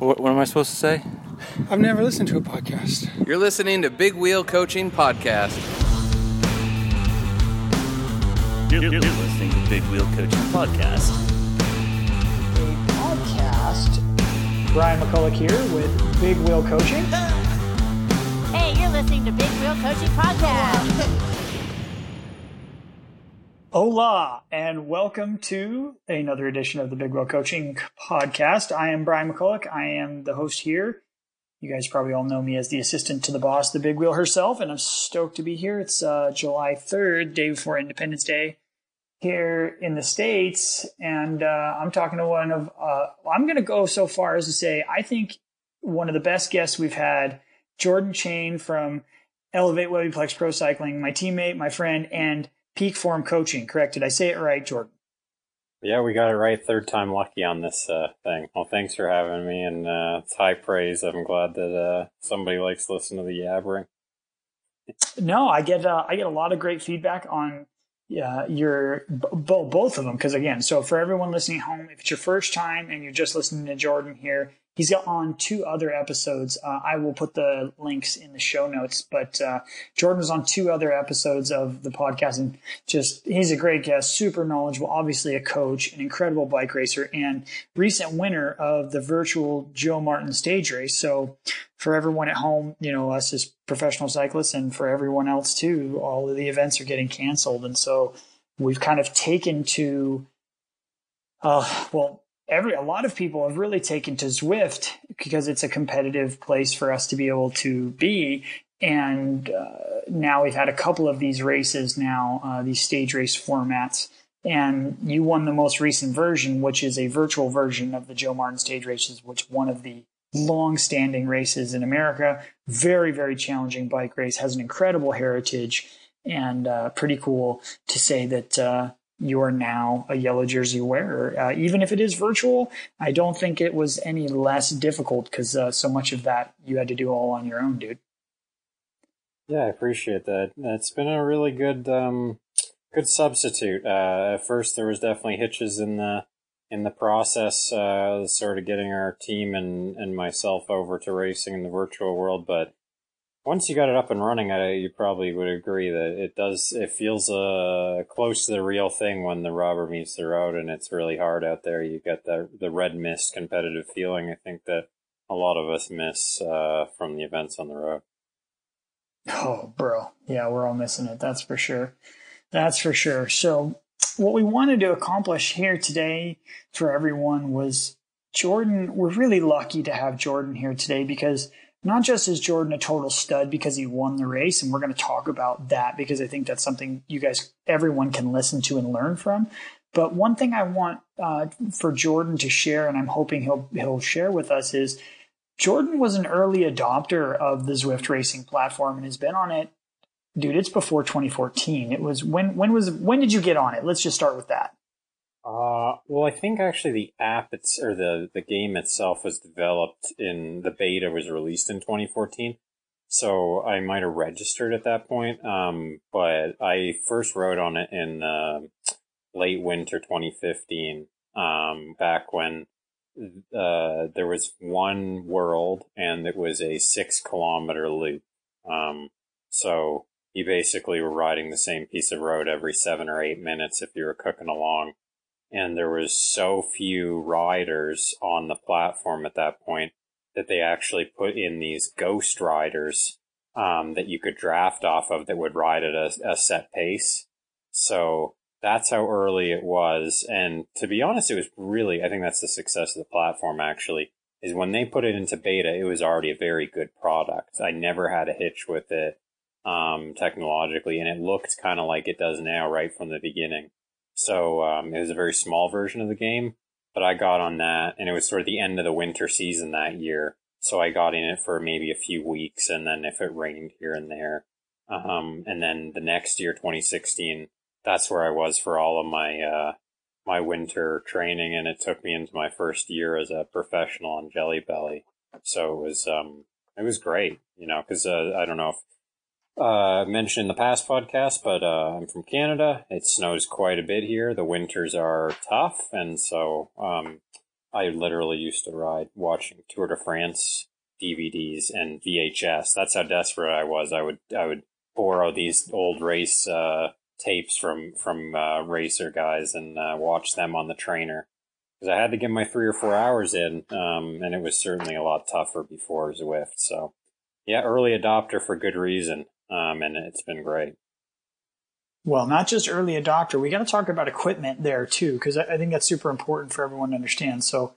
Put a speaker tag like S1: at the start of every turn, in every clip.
S1: What, what am I supposed to say?
S2: I've never listened to a podcast.
S3: You're listening to Big Wheel Coaching Podcast.
S4: You're, you're listening to Big Wheel Coaching Podcast.
S5: a podcast. Brian McCulloch here with Big Wheel Coaching.
S6: Hey, you're listening to Big Wheel Coaching Podcast.
S5: Hola, and welcome to another edition of the Big Wheel Coaching Podcast. I am Brian McCulloch. I am the host here. You guys probably all know me as the assistant to the boss, the Big Wheel herself, and I'm stoked to be here. It's uh, July 3rd, day before Independence Day here in the States, and uh, I'm talking to one of, uh, I'm going to go so far as to say, I think one of the best guests we've had, Jordan Cheyne from Elevate Webiplex Pro Cycling, my teammate, my friend, and Peak Form Coaching. Correct? Did I say it right, Jordan?
S7: Yeah, we got it right third time lucky on this uh, thing. Well, thanks for having me, and uh, it's high praise. I'm glad that uh, somebody likes to listen to the yabbering.
S5: No, I get uh, I get a lot of great feedback on yeah, your b- both of them because again, so for everyone listening at home, if it's your first time and you're just listening to Jordan here, he's got on two other episodes. Uh, I will put the links in the show notes, but uh, Jordan was on two other episodes of the podcast, and just he's a great guest, super knowledgeable, obviously a coach, an incredible bike racer, and recent winner of the virtual Joe Martin stage race. So for everyone at home, you know, us as professional cyclists and for everyone else too, all of the events are getting canceled. And so we've kind of taken to, uh, well, every, a lot of people have really taken to Zwift because it's a competitive place for us to be able to be. And uh, now we've had a couple of these races now, uh, these stage race formats. And you won the most recent version, which is a virtual version of the Joe Martin stage races, which one of the long-standing races in America. Very, very challenging bike race. Has an incredible heritage, and uh, pretty cool to say that uh, you are now a yellow jersey wearer. Uh, even if it is virtual, I don't think it was any less difficult because uh, so much of that you had to do all on your own, dude.
S7: Yeah, I appreciate that. It's been a really good, um, good substitute. Uh, at first, there was definitely hitches in the in the process, uh, sort of getting our team and, and myself over to racing in the virtual world. But once you got it up and running, I, you probably would agree that it does, it feels, uh, close to the real thing when the rubber meets the road and it's really hard out there. You get the, the red mist competitive feeling. I think that a lot of us miss, uh, from the events on the road.
S5: Oh, bro. Yeah, we're all missing it. That's for sure. That's for sure. So, what we wanted to accomplish here today for everyone was Jordan. We're really lucky to have Jordan here today because not just is Jordan a total stud because he won the race, and we're going to talk about that because I think that's something you guys, everyone can listen to and learn from. But one thing I want uh, for Jordan to share, and I'm hoping he'll he'll share with us, is Jordan was an early adopter of the Zwift racing platform and has been on it. Dude it's before 2014 it was when when was when did you get on it? Let's just start with that
S7: uh well i think actually the app it's or the the game itself was developed in the beta was released in 2014 so i might have registered at that point um but i first rode on it in uh, late winter 2015 um back when uh there was one world and it was a six kilometer loop um so you basically were riding the same piece of road every seven or eight minutes if you were cooking along. And there was so few riders on the platform at that point that they actually put in these ghost riders um, that you could draft off of that would ride at a, a set pace. So that's how early it was. And to be honest, it was really, I think that's the success of the platform actually, is when they put it into beta, it was already a very good product. I never had a hitch with it um, technologically, and it looked kind of like it does now right from the beginning. So um, it was a very small version of the game, but I got on that, and it was sort of the end of the winter season that year. So I got in it for maybe a few weeks, and then if it rained here and there, um, and then the next year, 2016, that's where I was for all of my uh, my winter training, and it took me into my first year as a professional on Jelly Belly. So it was um, it was great, you know, because uh, I don't know if uh, mentioned in the past podcast, but uh, I'm from Canada. It snows quite a bit here. The winters are tough, and so um, I literally used to ride watching Tour de France DVDs and VHS. That's how desperate I was. I would I would borrow these old race uh, tapes from from uh, racer guys and uh, watch them on the trainer because I had to get my three or four hours in, um, and it was certainly a lot tougher before Zwift. So, yeah, early adopter for good reason, um, and it's been great.
S5: Well, not just early adopter. We got to talk about equipment there too, because I think that's super important for everyone to understand. So,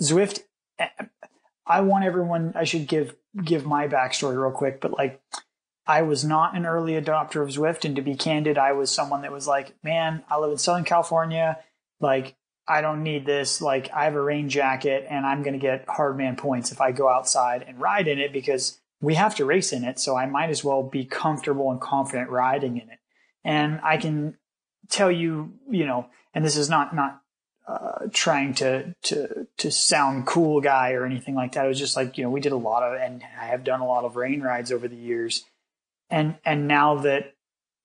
S5: Zwift, I want everyone. I should give give my backstory real quick, but like, I was not an early adopter of Zwift, and to be candid, I was someone that was like, man, I live in Southern California, like. I don't need this. Like, I have a rain jacket and I'm going to get hardman points if I go outside and ride in it because we have to race in it. So I might as well be comfortable and confident riding in it. And I can tell you, you know, and this is not, not, uh, trying to, to, to sound cool guy or anything like that. It was just like, you know, we did a lot of, and I have done a lot of rain rides over the years. And, and now that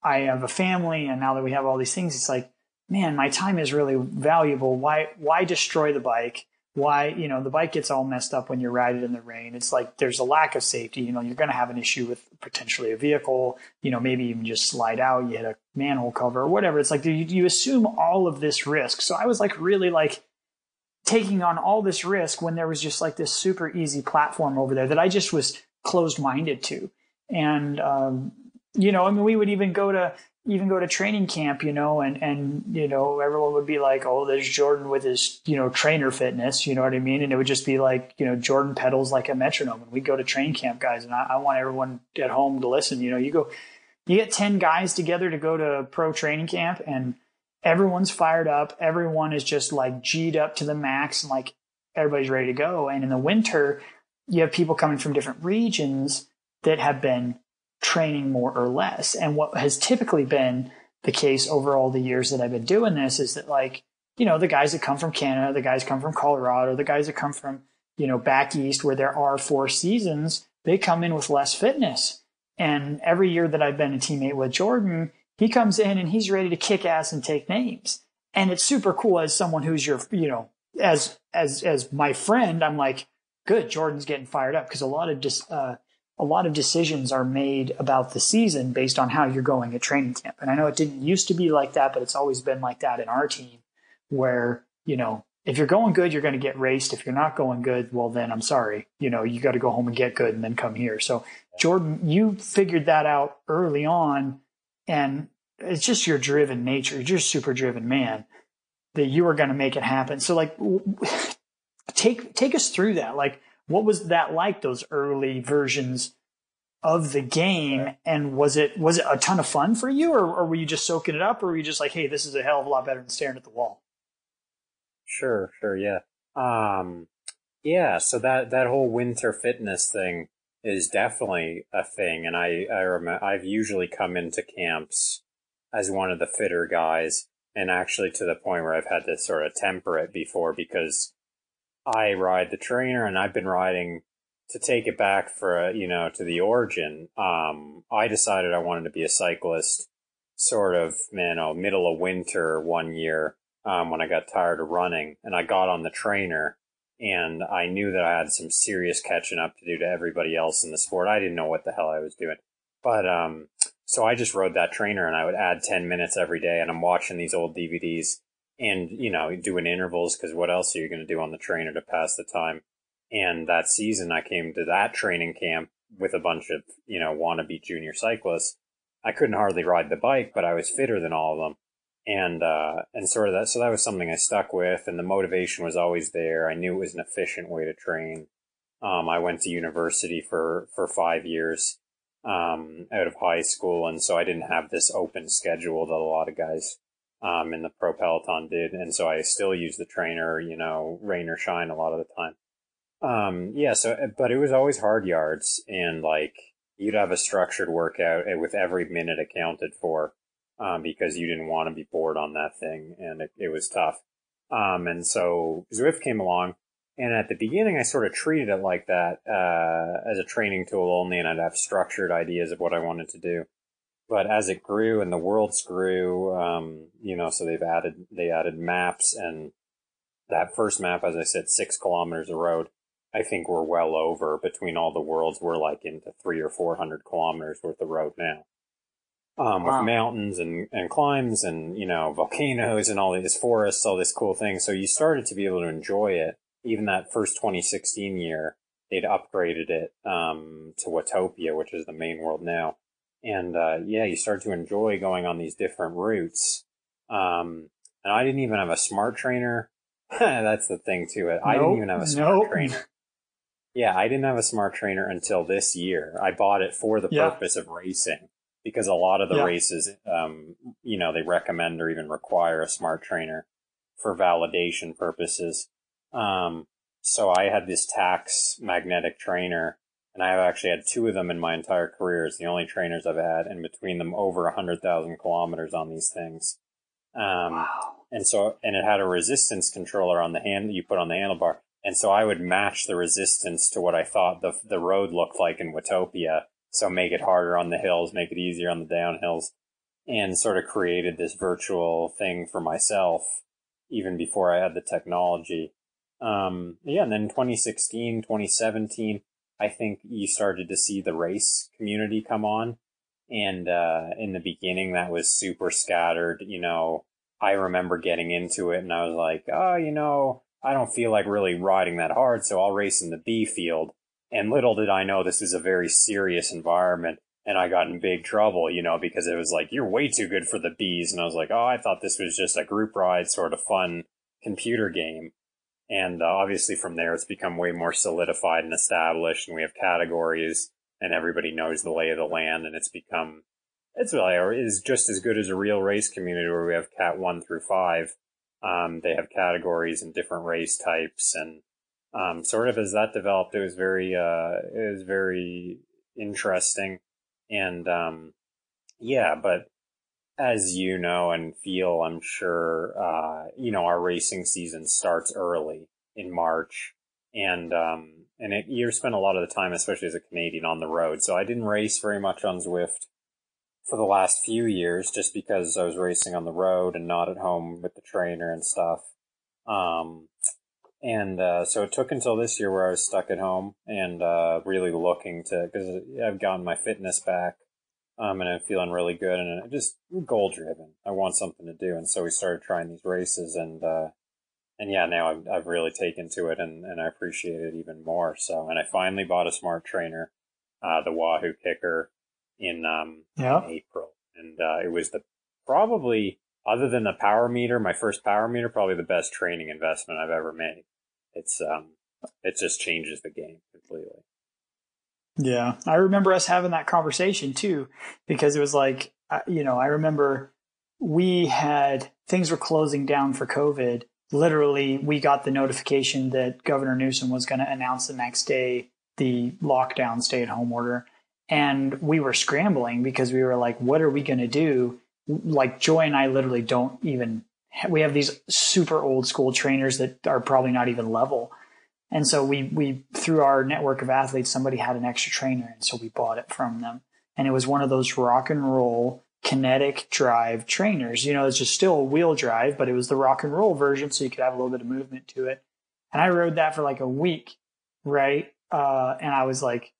S5: I have a family and now that we have all these things, it's like, man, my time is really valuable. Why, why destroy the bike? Why you know the bike gets all messed up when you ride it in the rain. It's like there's a lack of safety. You know you're going to have an issue with potentially a vehicle you know maybe even just slide out you hit a manhole cover or whatever. It's like you, you assume all of this risk? So i was like really like taking on all this risk when there was just like this super easy platform over there that i just was closed minded to. And um, you know i mean we would even go to even go to training camp, you know, and, and, you know, everyone would be like, oh, there's Jordan with his, you know, trainer fitness, you know what I mean? And it would just be like, you know, Jordan pedals like a metronome. And we go to training camp, guys. And I, I want everyone at home to listen. You know, you go, you get 10 guys together to go to pro training camp and everyone's fired up. Everyone is just like G'd up to the max and like everybody's ready to go. And in the winter, you have people coming from different regions that have been training more or less. And what has typically been the case over all the years that I've been doing this is that like, you know, the guys that come from Canada, the guys come from Colorado, the guys that come from, you know, back east where there are four seasons, they come in with less fitness. And every year that I've been a teammate with Jordan, he comes in and he's ready to kick ass and take names. And it's super cool as someone who's your, you know, as, as, as my friend, I'm like, good, Jordan's getting fired up because a lot of just, uh, a lot of decisions are made about the season based on how you're going at training camp. And I know it didn't used to be like that, but it's always been like that in our team where, you know, if you're going good, you're going to get raced. If you're not going good, well, then I'm sorry. You know, you got to go home and get good and then come here. So, Jordan, you figured that out early on. And it's just your driven nature. You're just super driven man that you are going to make it happen. So, like, take, take us through that. Like, what was that like? Those early versions of the game, and was it was it a ton of fun for you, or, or were you just soaking it up, or were you just like, hey, this is a hell of a lot better than staring at the wall?
S7: Sure, sure, yeah, um, yeah. So that that whole winter fitness thing is definitely a thing, and I I remember I've usually come into camps as one of the fitter guys, and actually to the point where I've had to sort of temper it before because I ride the trainer and I've been riding to take it back for, you know, to the origin. Um, I decided I wanted to be a cyclist sort of, you know, middle of winter one year, um, when I got tired of running and I got on the trainer and I knew that I had some serious catching up to do to everybody else in the sport. I didn't know what the hell I was doing. But, um, so I just rode that trainer and I would add 10 minutes every day and I'm watching these old DVDs and you know doing intervals because what else are you going to do on the trainer to pass the time? And that season i came to that training camp with a bunch of you know wannabe junior cyclists. I couldn't hardly ride the bike but i was fitter than all of them. And uh and sort of that so that was something i stuck with and the motivation was always there. I knew it was an efficient way to train. Um i went to university for for five years um out of high school and so i didn't have this open schedule that a lot of guys um, and the Pro Peloton did. And so I still use the trainer, you know, rain or shine a lot of the time. Um, yeah, so, but it was always hard yards and like you'd have a structured workout with every minute accounted for, um, because you didn't want to be bored on that thing and it, it was tough. Um, and so Zwift came along and at the beginning I sort of treated it like that, uh, as a training tool only and I'd have structured ideas of what I wanted to do but as it grew and the worlds grew, um, you know, so they've added they added maps and that first map, as I said, six kilometers of road. I think we're well over between all the worlds. We're like into three or four hundred kilometers worth of road now. Um,
S5: Wow.
S7: with mountains and, and climbs and, you know, volcanoes and all these forests, all this cool thing. So you started to be able to enjoy it. Even that first 2016 year, they'd upgraded it, um, to Watopia, which is the main world now. And, uh, yeah, you start to enjoy going on these different routes. Um, and I didn't even have a smart trainer. That's the thing to it. I didn't even have a smart
S5: Nope.
S7: trainer. Yeah, I didn't have a smart trainer until this year. I bought it for the
S5: Yeah.
S7: purpose of racing because a lot of the
S5: Yeah.
S7: races, um, you know, they recommend or even require a smart trainer for validation purposes. Um, so I had this Tacx magnetic trainer and I've actually had two of them in my entire career. It's the only trainers I've had and between them over a hundred thousand kilometers on these things. Um,
S5: Wow.
S7: and so, and it had a resistance controller on the hand that you put on the handlebar. And so I would match the resistance to what I thought the, the road looked like in Watopia. So make it harder on the hills, make it easier on the downhills and sort of created this virtual thing for myself even before I had the technology. Um, yeah. And then 2016, 2017, I think you started to see the race community come on. And, uh, in the beginning, that was super scattered. You know, I remember getting into it and I was like, oh, you know, I don't feel like really riding that hard, so I'll race in the B field. And little did I know this was a very serious environment. And I got in big trouble, you know, because it was like, you're way too good for the Bs. And I was like, oh, I thought this was just a group ride sort of fun computer game. And uh, obviously from there, it's become way more solidified and established. And we have categories and everybody knows the lay of the land. And it's become, it's really, is just as good as a real race community where we have cat one through five. Um, they have categories and different race types and, um, sort of as that developed, it was very, uh, it was very interesting. And, um, yeah, but as you know and feel, I'm sure, uh, you know, our racing season starts early in March and, um, and it, you spend a lot of the time, especially as a Canadian on the road. So I didn't race very much on Zwift for the last few years just because I was racing on the road and not at home with the trainer and stuff. Um, and, uh, so it took until this year where I was stuck at home and, uh, really looking to, cause I've gotten my fitness back. Um, and I'm feeling really good and I'm just goal driven. I want something to do. And so we started trying these races and, uh, and yeah, now I've, I've really taken to it and, and I appreciate it even more. So, and I finally bought a smart trainer, uh, the Wahoo KICKR in, um,
S5: Yeah.
S7: in April. And, uh, it was the probably, other than the power meter, my first power meter, probably the best training investment I've ever made. It's, um, it just changes the game completely.
S5: Yeah, I remember us having that conversation too, because it was like, uh, you know, I remember we had things were closing down for COVID. Literally, we got the notification that Governor Newsom was going to announce the next day the lockdown stay at home order. And we were scrambling because we were like, what are we going to do? Like, Joy and I literally don't even, we have these super old school trainers that are probably not even level. And so we we through our network of athletes, somebody had an extra trainer, and so we bought it from them. And it was one of those rock and roll kinetic drive trainers. You know, it's just still a wheel drive, but it was the rock and roll version, so you could have a little bit of movement to it. And I rode that for like a week, right? Uh, and I was like,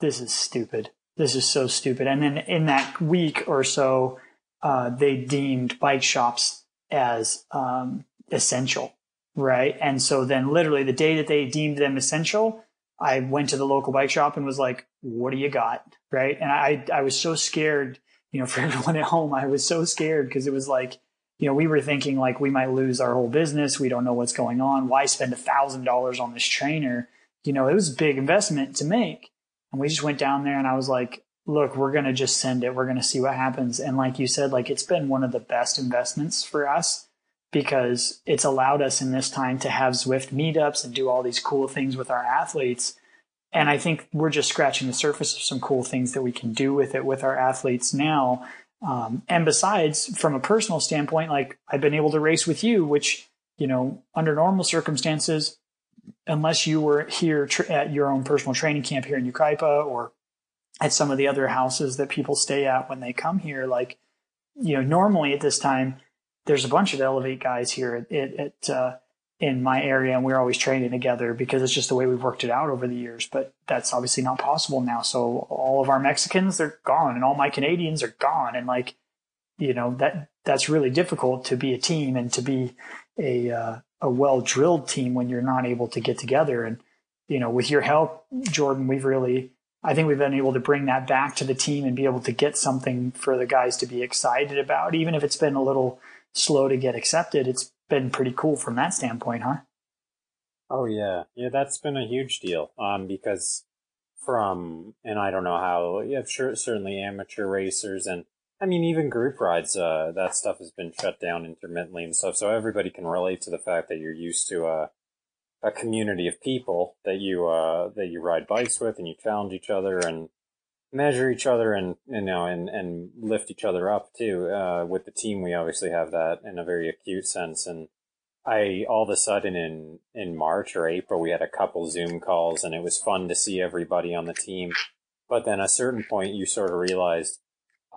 S5: "This is stupid. This is so stupid." And then in that week or so, uh, they deemed bike shops as um, essential right? And so then literally the day that they deemed them essential, I went to the local bike shop and was like, what do you got? Right. And I, I was so scared, you know, for everyone at home, I was so scared because it was like, you know, we were thinking like we might lose our whole business. We don't know what's going on. Why spend a thousand dollars on this trainer? You know, it was a big investment to make. And we just went down there and I was like, look, we're going to just send it. We're going to see what happens. And like you said, like it's been one of the best investments for us because it's allowed us in this time to have Zwift meetups and do all these cool things with our athletes. And I think we're just scratching the surface of some cool things that we can do with it with our athletes now. Um, and besides, from a personal standpoint, like I've been able to race with you, which, you know, under normal circumstances, unless you were here tr- at your own personal training camp here in Yucaipa or at some of the other houses that people stay at when they come here, like, you know, normally at this time, there's a bunch of Elevate guys here at, at, uh, in my area and we're always training together because it's just the way we've worked it out over the years. But that's obviously not possible now. So all of our Mexicans, they're gone and all my Canadians are gone. And like, you know, that that's really difficult to be a team and to be a, uh, a well drilled team when you're not able to get together. And, you know, with your help, Jordan, we've really, I think we've been able to bring that back to the team and be able to get something for the guys to be excited about, even if it's been a little slow to get accepted. It's been pretty cool from that standpoint, huh?
S7: Oh yeah, yeah, that's been a huge deal. Um, because from and I don't know how, yeah, sure, certainly amateur racers and I mean even group rides, uh, that stuff has been shut down intermittently and stuff. So everybody can relate to the fact that you're used to a a community of people that you uh that you ride bikes with and you challenge each other and measure each other and you know and and lift each other up too. Uh, with the team, we obviously have that in a very acute sense. And I all of a sudden in in March or April, we had a couple Zoom calls, and it was fun to see everybody on the team. But then at a certain point, you sort of realized,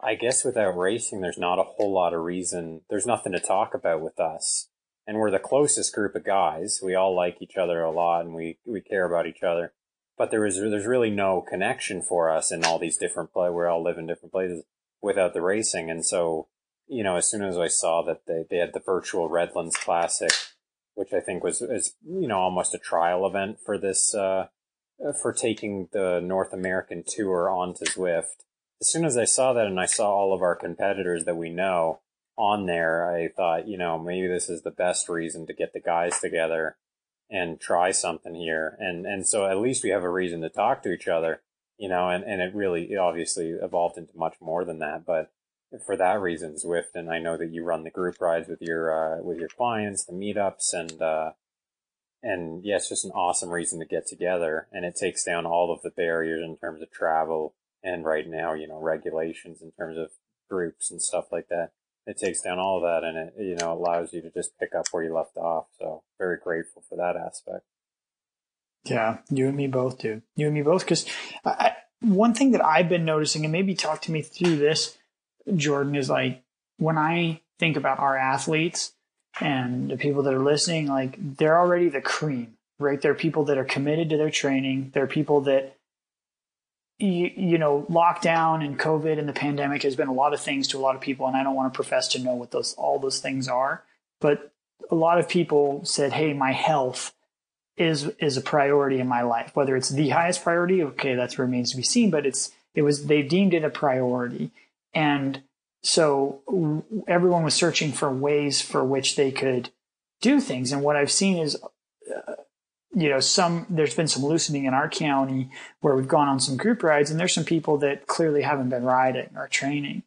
S7: I guess without racing, there's not a whole lot of reason. There's nothing to talk about with us. And we're the closest group of guys. We all like each other a lot and we, we care about each other but there is there's really no connection for us in all these different play. We all live in different places without the racing, and so you know, as soon as I saw that they they had the virtual Redlands Classic, which I think was is you know almost a trial event for this uh, for taking the North American tour onto Zwift. As soon as I saw that, and I saw all of our competitors that we know on there, I thought, you know, maybe this is the best reason to get the guys together and try something here. And, and so at least we have a reason to talk to each other, you know, and, and it really, it obviously evolved into much more than that. But for that reason, Zwift, and I know that you run the group rides with your, uh, with your clients, the meetups and, uh, and yeah, it's just an awesome reason to get together and it takes down all of the barriers in terms of travel and right now, you know, regulations in terms of groups and stuff like that it takes down all of that and it you know allows you to just pick up where you left off. So very grateful for that aspect.
S5: Yeah, you and me both, dude. You and me both. Because one thing that I've been noticing, and maybe talk to me through this, Jordan, is like when I think about our athletes and the people that are listening, like they're already the cream, right? They're people that are committed to their training. They're people that you, you know, lockdown and COVID and the pandemic has been a lot of things to a lot of people, and I don't want to profess to know what those all those things are, but a lot of people said, "Hey, my health is is a priority in my life. Whether it's the highest priority, okay, that remains to be seen, but it's it was they deemed it a priority, and so everyone was searching for ways for which they could do things. And what I've seen is uh, you know, some there's been some loosening in our county where we've gone on some group rides, and there's some people that clearly haven't been riding or training,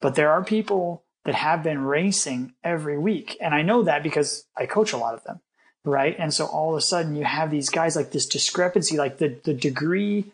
S5: but there are people that have been racing every week, and I know that because I coach a lot of them, right? And so all of a sudden you have these guys like this discrepancy, like the the degree,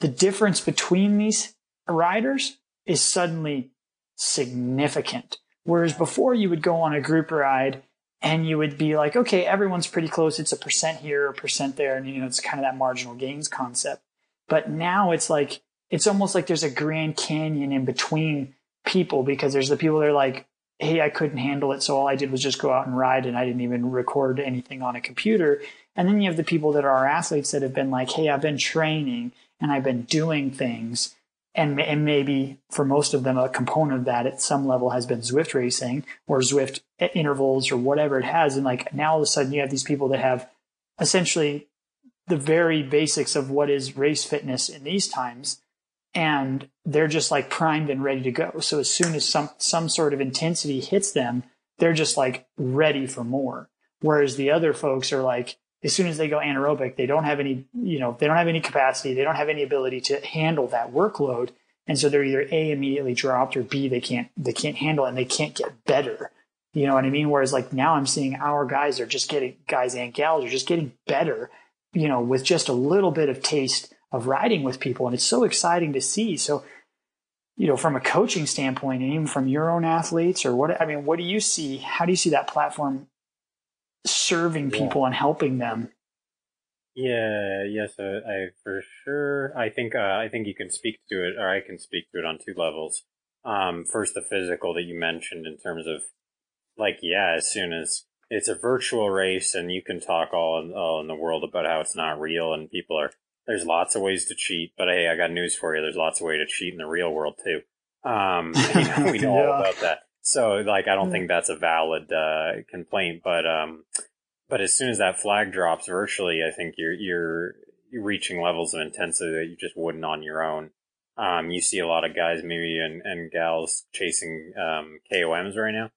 S5: the difference between these riders is suddenly significant. Whereas before you would go on a group ride and you would be like, okay, everyone's pretty close. It's a percent here, a percent there. And, you know, it's kind of that marginal gains concept. But now it's like, it's almost like there's a Grand Canyon in between people because there's the people that are like, hey, I couldn't handle it. So all I did was just go out and ride and I didn't even record anything on a computer. And then you have the people that are athletes that have been like, hey, I've been training and I've been doing things and, and maybe for most of them, a component of that at some level has been Zwift racing or Zwift intervals or whatever it has. And like now all of a sudden you have these people that have essentially the very basics of what is race fitness in these times. And they're just like primed and ready to go. So as soon as some, some sort of intensity hits them, they're just like ready for more. Whereas the other folks are like, as soon as they go anaerobic, they don't have any, you know, they don't have any capacity, they don't have any ability to handle that workload. And so they're either A immediately dropped or B they can't they can't handle it and they can't get better. You know what I mean? Whereas like now I'm seeing our guys are just getting guys and gals are just getting better, you know, with just a little bit of taste of riding with people. And it's so exciting to see. So, you know, from a coaching standpoint and even from your own athletes or what I mean, what do you see? How do you see that platform serving people and helping them.
S7: Yeah, yes, uh, I for sure. I think uh, I think you can speak to it, or I can speak to it on two levels. Um, first, the physical that you mentioned in terms of, like, yeah, as soon as it's a virtual race, and you can talk all in, all in the world about how it's not real, and people are there's lots of ways to cheat. But hey, I got news for you. There's lots of ways to cheat in the real world too. Um, you know, we know
S5: Yeah.
S7: all about that. So like, I don't think that's a valid uh, complaint, but um, but as soon as that flag drops virtually, I think you're you're you're reaching levels of intensity that you just wouldn't on your own. Um, you see a lot of guys, maybe and, and gals chasing um, KOMs right now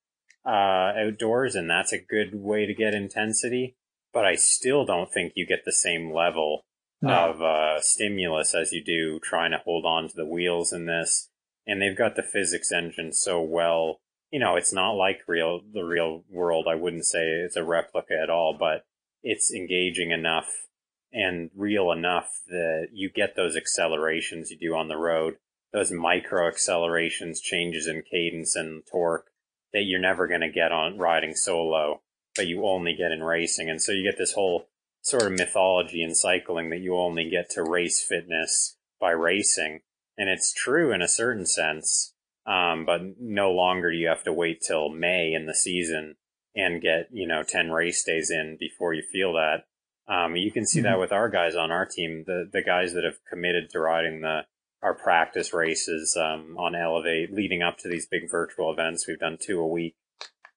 S7: uh, outdoors, and that's a good way to get intensity. But I still don't think you get the same level
S5: No.
S7: of uh, stimulus as you do trying to hold on to the wheels in this. And they've got the physics engine so well. You know, it's not like real the real world. I wouldn't say it's a replica at all, but it's engaging enough and real enough that you get those accelerations you do on the road, those micro accelerations, changes in cadence and torque that you're never going to get on riding solo, but you only get in racing. And so you get this whole sort of mythology in cycling that you only get to race fitness by racing. And it's true in a certain sense. Um, but no longer do you have to wait till May in the season and get, you know, 10 race days in before you feel that. Um, you can see that with our guys on our team, the, the guys that have committed to riding the, our practice races, um, on Elevate leading up to these big virtual events. We've done two a week,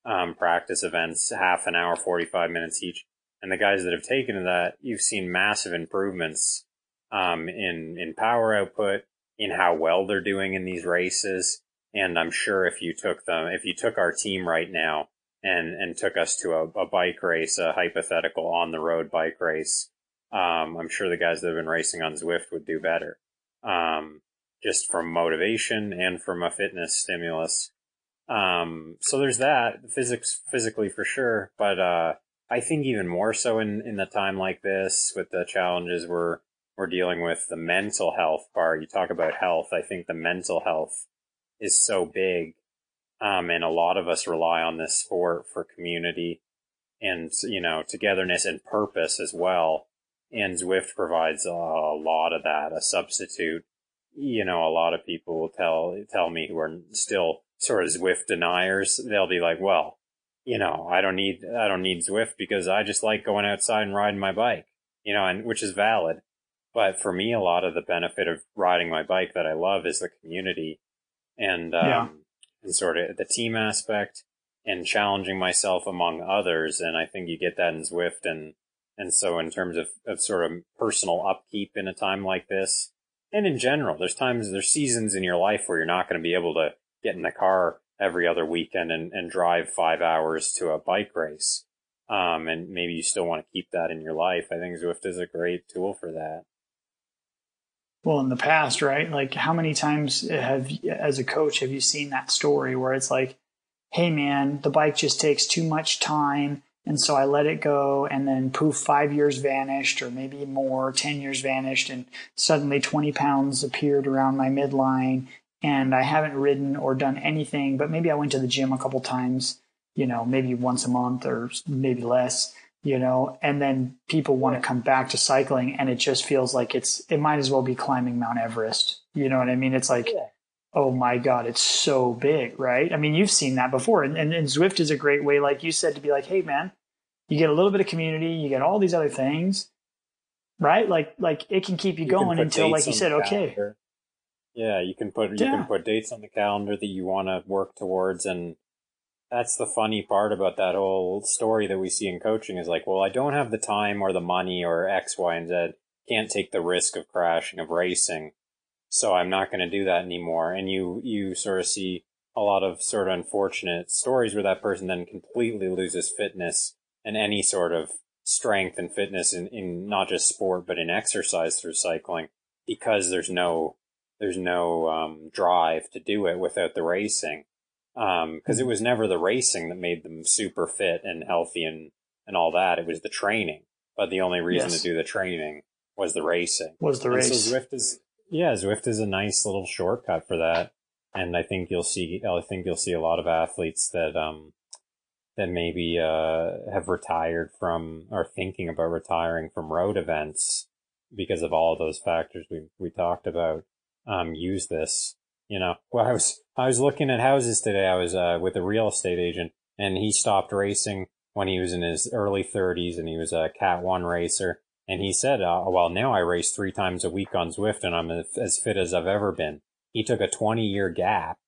S7: um, practice events, half an hour, 45 minutes each. And the guys that have taken to that, you've seen massive improvements, um, in, in power output, in how well they're doing in these races. And I'm sure if you took them, if you took our team right now and, and took us to a, a bike race, a hypothetical on the road bike race, um, I'm sure the guys that have been racing on Zwift would do better. Um, just from motivation and from a fitness stimulus. Um, so there's that physics, physically for sure. But, uh, I think even more so in, in the time like this with the challenges we're, we're dealing with the mental health part. You talk about health. I think the mental health is so big. Um, and a lot of us rely on this sport for community and, you know, togetherness and purpose as well. And Zwift provides a, a lot of that, a substitute. You know, a lot of people will tell, tell me who are still sort of Zwift deniers. They'll be like, well, you know, I don't need, I don't need Zwift because I just like going outside and riding my bike, you know, and which is valid. But for me, a lot of the benefit of riding my bike that I love is the community and, um,
S5: Yeah.
S7: and sort of the team aspect and challenging myself among others. And I think you get that in Zwift. And, and so in terms of, of sort of personal upkeep in a time like this, and in general, there's times, there's seasons in your life where you're not going to be able to get in the car every other weekend and, and drive five hours to a bike race. Um, and maybe you still want to keep that in your life. I think Zwift is a great tool for that.
S5: Well, in the past, right? Like, how many times have, as a coach, have you seen that story where it's like, hey, man, the bike just takes too much time. And so I let it go, and then poof, five years vanished, or maybe more, 10 years vanished, and suddenly 20 pounds appeared around my midline. And I haven't ridden or done anything, but maybe I went to the gym a couple times, you know, maybe once a month or maybe less you know, and then people want to come back to cycling and it just feels like it's, it might as well be climbing Mount Everest. You know what I mean? It's like, oh my God, it's so big, right? I mean, you've seen that before. And, and, and Zwift is a great way, like you said, to be like, hey, man, you get a little bit of community, you get all these other things, right? Like, like it can keep you,
S7: You
S5: going until, like you said, okay.
S7: Yeah, you can put you
S5: Yeah.
S7: can put dates on the calendar that you want to work towards, and that's the funny part about that whole story that we see in coaching is like, well, I don't have the time or the money or X, Y, and Z. Can't take the risk of crashing of racing, so I'm not going to do that anymore. And you you sort of see a lot of sort of unfortunate stories where that person then completely loses fitness and any sort of strength and fitness in, in not just sport but in exercise through cycling because there's no there's no um, drive to do it without the racing because it was never the racing that made them super fit and healthy and and all that it was the training but the only reason
S5: Yes.
S7: to do the training was the racing
S5: was the
S7: and
S5: race.
S7: so Zwift is yeah, Zwift is a nice little shortcut for that, and I think you'll see. I think you'll see a lot of athletes that um that maybe uh have retired from or thinking about retiring from road events because of all of those factors we we talked about. Um, use this. You know, well, I was I was looking at houses today. I was uh with a real estate agent, and he stopped racing when he was in his early 30s and he was a Cat 1 racer. And he said, uh, well, now I race three times a week on Zwift and I'm as fit as I've ever been. He took a 20 year gap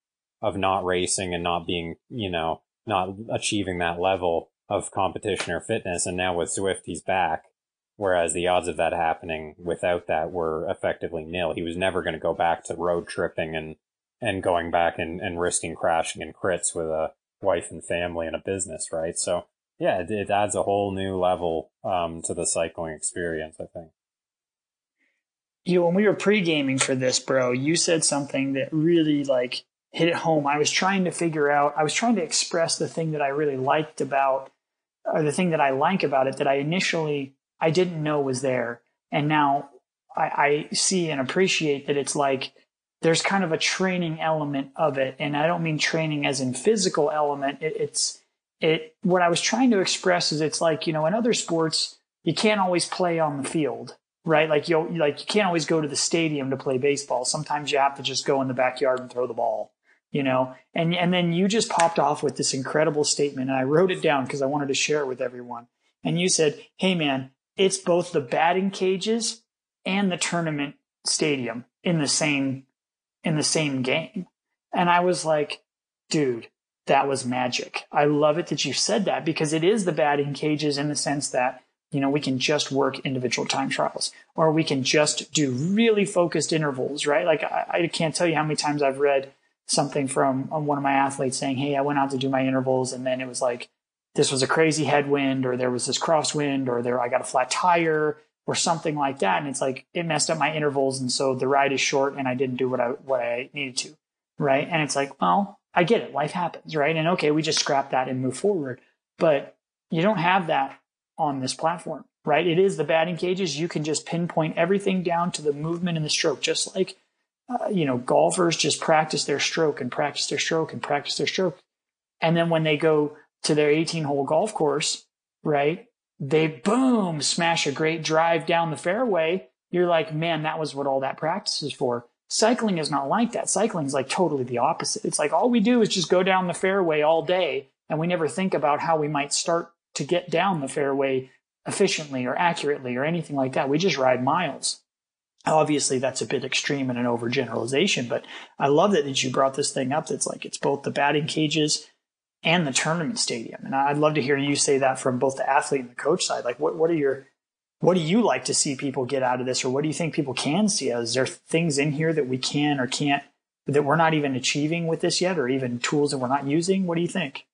S7: of not racing and not being, you know, not achieving that level of competition or fitness. And now with Zwift, he's back. Whereas the odds of that happening without that were effectively nil. He was never going to go back to road tripping and, and going back and, and risking crashing in crits with a wife and family and a business, right? So yeah, it, it adds a whole new level, um, to the cycling experience, I think.
S5: You, know, when we were pre-gaming for this, bro, you said something that really like hit it home. I was trying to figure out, I was trying to express the thing that I really liked about, or the thing that I like about it that I initially, I didn't know was there. And now I, I see and appreciate that it's like, there's kind of a training element of it. And I don't mean training as in physical element. It, it's, it, what I was trying to express is it's like, you know, in other sports, you can't always play on the field right? Like you like you can't always go to the stadium to play baseball. Sometimes you have to just go in the backyard and throw the ball you know and and then you just popped off with this incredible statement and i wrote it down because i wanted to share it with everyone and you said hey man it's both the batting cages and the tournament stadium in the same in the same game. And i was like dude that was magic. I love it that you said that because it is the batting cages in the sense that you know we can just work individual time trials or we can just do really focused intervals right? Like i, I can't tell you how many times i've read something from um, one of my athletes saying, Hey, I went out to do my intervals and then it was like, this was a crazy headwind or there was this crosswind or there, I got a flat tire or something like that. And it's like, it messed up my intervals. And so the ride is short and I didn't do what I, what I needed to. Right. And it's like, well, I get it. Life happens. Right. And okay, we just scrap that and move forward. But you don't have that on this platform, right? It is the batting cages. You can just pinpoint everything down to the movement and the stroke, just like uh, you know, golfers just practice their stroke and practice their stroke and practice their stroke. And then when they go to their 18 hole golf course, right, they boom, smash a great drive down the fairway. You're like, man, that was what all that practice is for. Cycling is not like that. Cycling is like totally the opposite. It's like all we do is just go down the fairway all day and we never think about how we might start to get down the fairway efficiently or accurately or anything like that. We just ride miles. Obviously, that's a bit extreme and an overgeneralization, but I love that, that you brought this thing up. That's like it's both the batting cages and the tournament stadium. And I'd love to hear you say that from both the athlete and the coach side. Like, what, what are your what do you like to see people get out of this, or what do you think people can see? Is there things in here that we can or can't that we're not even achieving with this yet, or even tools that we're not using? What do you think?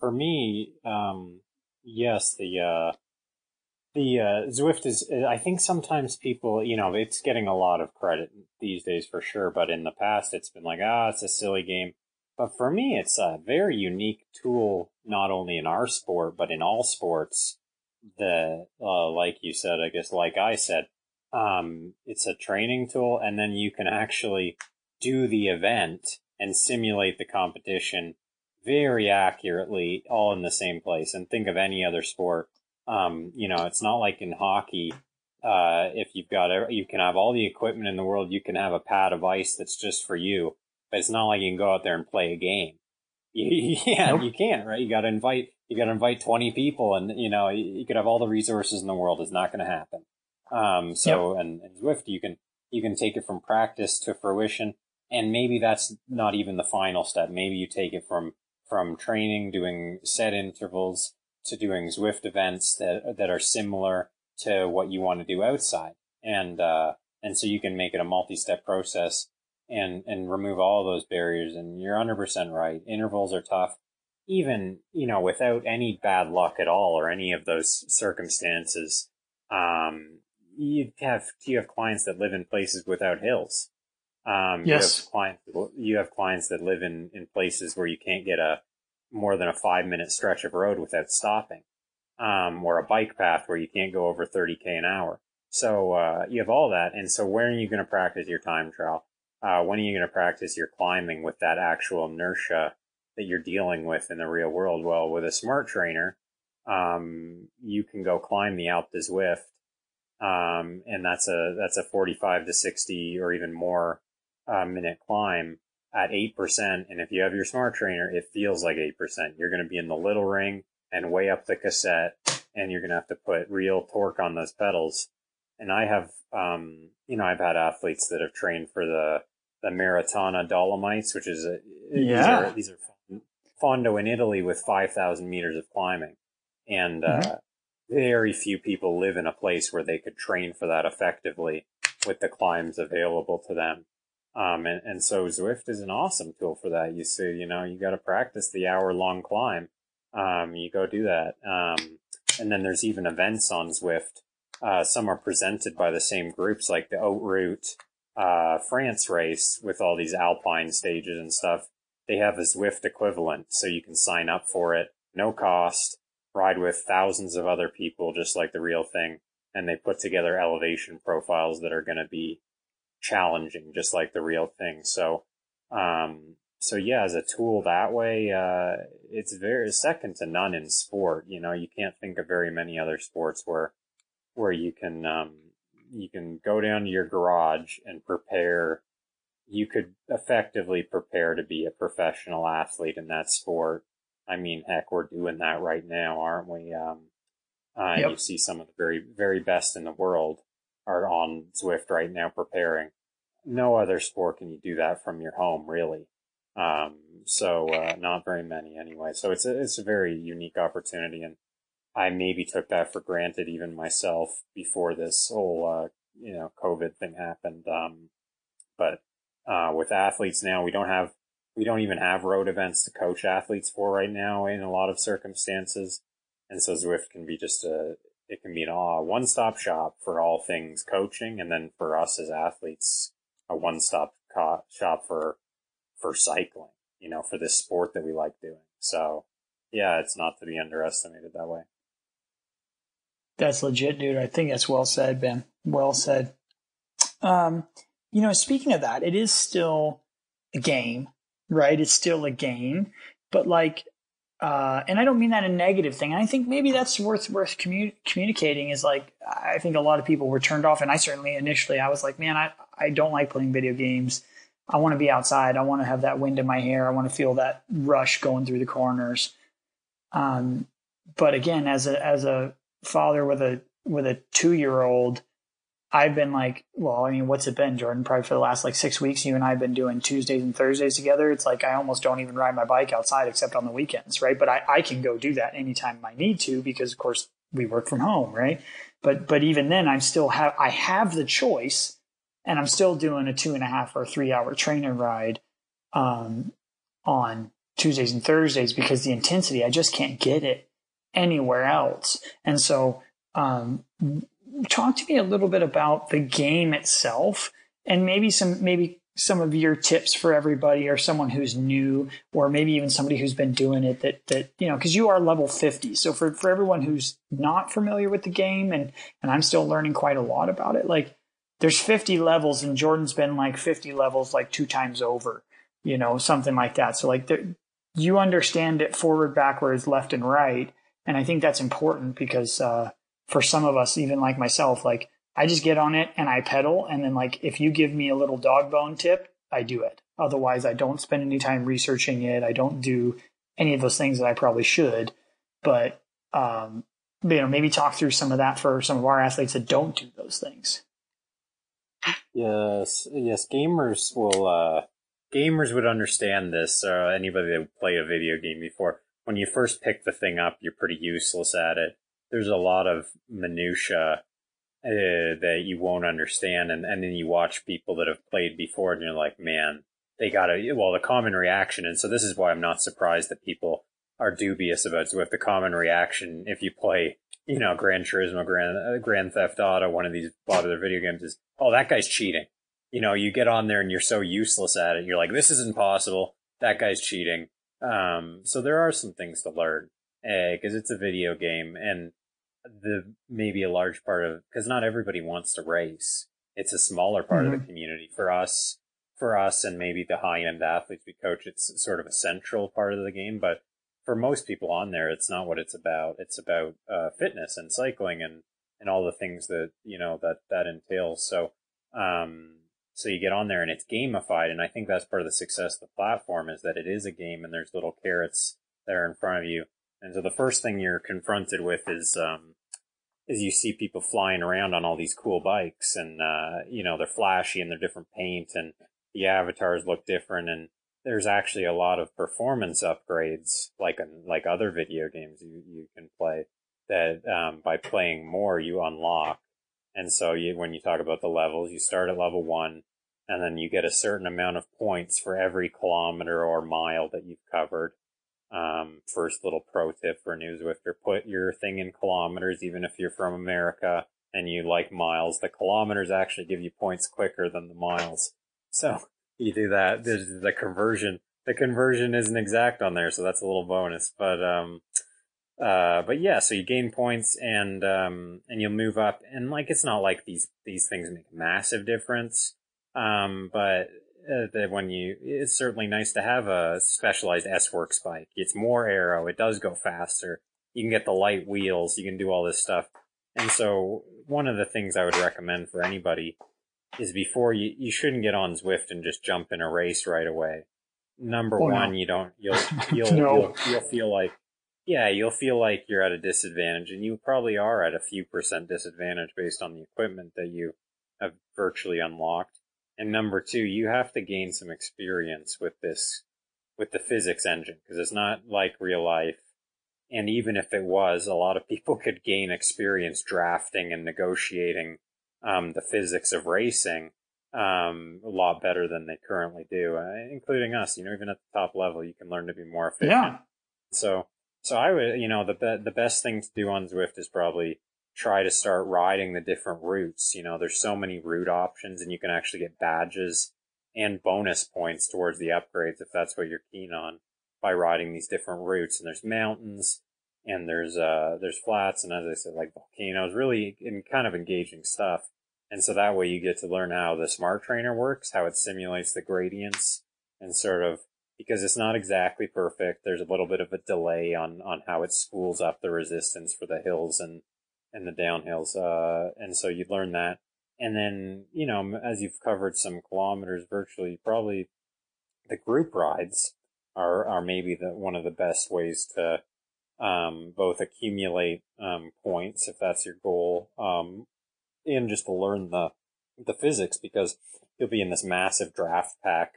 S7: For me, um, yes, the uh, the uh, Zwift is, I think sometimes people, you know, it's getting a lot of credit these days for sure, but in the past it's been like, ah, it's a silly game. But for me, it's a very unique tool, not only in our sport, but in all sports. The, uh, like you said, I guess, like I said, um, it's a training tool, and then you can actually do the event and simulate the competition very accurately, all in the same place. And think of any other sport um, you know, it's not like in hockey. Uh, if you've got, you can have all the equipment in the world. You can have a pad of ice that's just for you, but it's not like you can go out there and play a game. yeah, nope. you can't, right? You got to invite, you got to invite 20 people and, you know, you could have all the resources in the world. It's not going to happen. Um, so, yep. and, and Zwift, you can, you can take it from practice to fruition. And maybe that's not even the final step. Maybe you take it from, from training, doing set intervals, to doing Zwift events that that are similar to what you want to do outside, and uh, and so you can make it a multi-step process and and remove all those barriers. And you're 100 percent right. Intervals are tough, even you know without any bad luck at all or any of those circumstances. Um, you have you have clients that live in places without hills. Um, yes. You have clients. You have clients that live in in places where you can't get a more than a five minute stretch of road without stopping, um, or a bike path where you can't go over 30k an hour. So uh, you have all that, and so where are you going to practice your time trial? Uh, when are you going to practice your climbing with that actual inertia that you're dealing with in the real world? Well, with a smart trainer, um, you can go climb the Alpe d'Huez Zwift, um, and that's a that's a 45 to 60 or even more uh, minute climb at 8%. And if you have your smart trainer, it feels like 8%. You're going to be in the little ring and way up the cassette and you're going to have to put real torque on those pedals. And I have, um, you know, I've had athletes that have trained for the, the Maratona Dolomites, which is a,
S5: Yeah.
S7: these are, these are Fondo in Italy with 5,000 meters of climbing. And, uh, very few people live in a place where they could train for that effectively with the climbs available to them. Um, and, and so Zwift is an awesome tool for that. You see, you know, you got to practice the hour long climb. Um, you go do that. Um, and then there's even events on Zwift. Uh, some are presented by the same groups like the Haute Route, uh, France race with all these alpine stages and stuff. They have a Zwift equivalent, so you can sign up for it, no cost, ride with thousands of other people, just like the real thing. And they put together elevation profiles that are going to be challenging, just like the real thing. So, um, so yeah, as a tool that way, uh, it's very second to none in sport. You know, you can't think of very many other sports where, where you can, um, you can go down to your garage and prepare. You could effectively prepare to be a professional athlete in that sport. I mean, heck, we're doing that right now, aren't we? Um, uh,
S5: Yep.
S7: you see some of the very, very best in the world are on Zwift right now preparing. No other sport can you do that from your home, really. Um, so, uh, not very many anyway. So it's a, it's a very unique opportunity. And I maybe took that for granted even myself before this whole, uh, you know, COVID thing happened. Um, but, uh, with athletes now, we don't have, we don't even have road events to coach athletes for right now in a lot of circumstances. And so Zwift can be just a, it can be an uh, one-stop shop for all things coaching. And then for us as athletes, a one-stop co- shop for, for cycling, you know, for this sport that we like doing. So yeah, it's not to be underestimated that way.
S5: That's legit, dude. I think that's well said, Ben. Well said. Um, you know, speaking of that, it is still a game, right? It's still a game, but like, uh, and I don't mean that a negative thing. I think maybe that's worth worth commu- communicating. Is like, I think a lot of people were turned off, and I certainly initially I was like, man, I I don't like playing video games. I want to be outside. I want to have that wind in my hair. I want to feel that rush going through the corners. Um, but again, as a as a father with a with a two year old, I've been like, well, I mean, what's it been, Jordan? Probably for the last like six weeks, you and I have been doing Tuesdays and Thursdays together. It's like I almost don't even ride my bike outside except on the weekends, right? But I, I can go do that anytime I need to because, of course, we work from home, right? But but even then, I'm still have I have the choice, and I'm still doing a two and a half or three hour trainer ride um, on Tuesdays and Thursdays because the intensity I just can't get it anywhere else. And so, um, talk to me a little bit about the game itself and maybe some maybe some of your tips for everybody or someone who's new or maybe even somebody who's been doing it that that you know because you are level 50 so for for everyone who's not familiar with the game and and I'm still learning quite a lot about it like there's 50 levels and Jordan's been like 50 levels like two times over you know something like that. So like there, you understand it forward backwards left and right and I think that's important because uh for some of us, even like myself, like I just get on it and I pedal. And then like, if you give me a little dog bone tip, I do it. Otherwise I don't spend any time researching it. I don't do any of those things that I probably should, but, um, you know, maybe talk through some of that for some of our athletes that don't do those things.
S7: Yes, yes, gamers will, uh, gamers would understand this, uh, anybody that would play a video game before. When you first pick the thing up, you're pretty useless at it. There's a lot of minutia uh, that you won't understand, and, and then you watch people that have played before, and you're like, man, they gotta, well, the common reaction, and so this is why I'm not surprised that people are dubious about Zwift. The common reaction, if you play, you know, Gran Turismo, Grand, uh, Grand Theft Auto, one of these popular video games is, oh, that guy's cheating. You know, you get on there and you're so useless at it. You're like, this is impossible. That guy's cheating. Um, so there are some things to learn, because it's a video game and the, maybe a large part of, because not everybody wants to race. It's a smaller part of the community for us, for us and maybe the high end athletes we coach. It's sort of a central part of the game, but for most people on there, it's not what it's about. It's about, uh, fitness and cycling and, and all the things that, you know, that, that entails. So, um, So you get on there and it's gamified. And I think that's part of the success of the platform is that it is a game and there's little carrots that are in front of you. And so the first thing you're confronted with is, um, is you see people flying around on all these cool bikes and, uh, you know, they're flashy and they're different paint and the avatars look different. And there's actually a lot of performance upgrades, like, like other video games you, you can play that, um, by playing more, you unlock. And so you, when you talk about the levels, you start at level one and then you get a certain amount of points for every kilometer or mile that you've covered. Um, first little pro tip for new Zwifter, put your thing in kilometers, even if you're from America and you like miles. The kilometers actually give you points quicker than the miles. So you do that. The, the conversion, the conversion isn't exact on there, so that's a little bonus. But, um, uh, but yeah, so you gain points and, um, and you'll move up. And like, it's not like these, these things make a massive difference. Um, but uh, that when you, it's certainly nice to have a specialized S-Works bike. It's more aero. It does go faster. You can get the light wheels. You can do all this stuff. And so one of the things I would recommend for anybody is before you, you shouldn't get on Zwift and just jump in a race right away. Number
S5: Oh,
S7: one,
S5: no.
S7: you don't, you'll, you'll,
S5: No.
S7: you'll, you'll feel like, yeah, you'll feel like you're at a disadvantage and you probably are at a few percent disadvantage based on the equipment that you have virtually unlocked. And number two, you have to gain some experience with this, with the physics engine, because it's not like real life. And even if it was, a lot of people could gain experience drafting and negotiating, um, the physics of racing, um, a lot better than they currently do, uh, including us. You know, even at the top level, you can learn to be more efficient.
S5: Yeah.
S7: So, so I would, you know, the be- the best thing to do on Zwift is probably try to start riding the different routes. You know, there's so many route options, and you can actually get badges and bonus points towards the upgrades if that's what you're keen on by riding these different routes. And there's mountains, and there's uh there's flats, and as I said, like volcanoes, really in kind of engaging stuff. And so that way you get to learn how the smart trainer works, how it simulates the gradients, and sort of because it's not exactly perfect. There's a little bit of a delay on, on how it spools up the resistance for the hills and, and the downhills. Uh, and so you learn that. And then, you know, as you've covered some kilometers virtually, probably the group rides are, are maybe the, one of the best ways to, um, both accumulate, um, points if that's your goal, um, and just to learn the, the physics because you'll be in this massive draft pack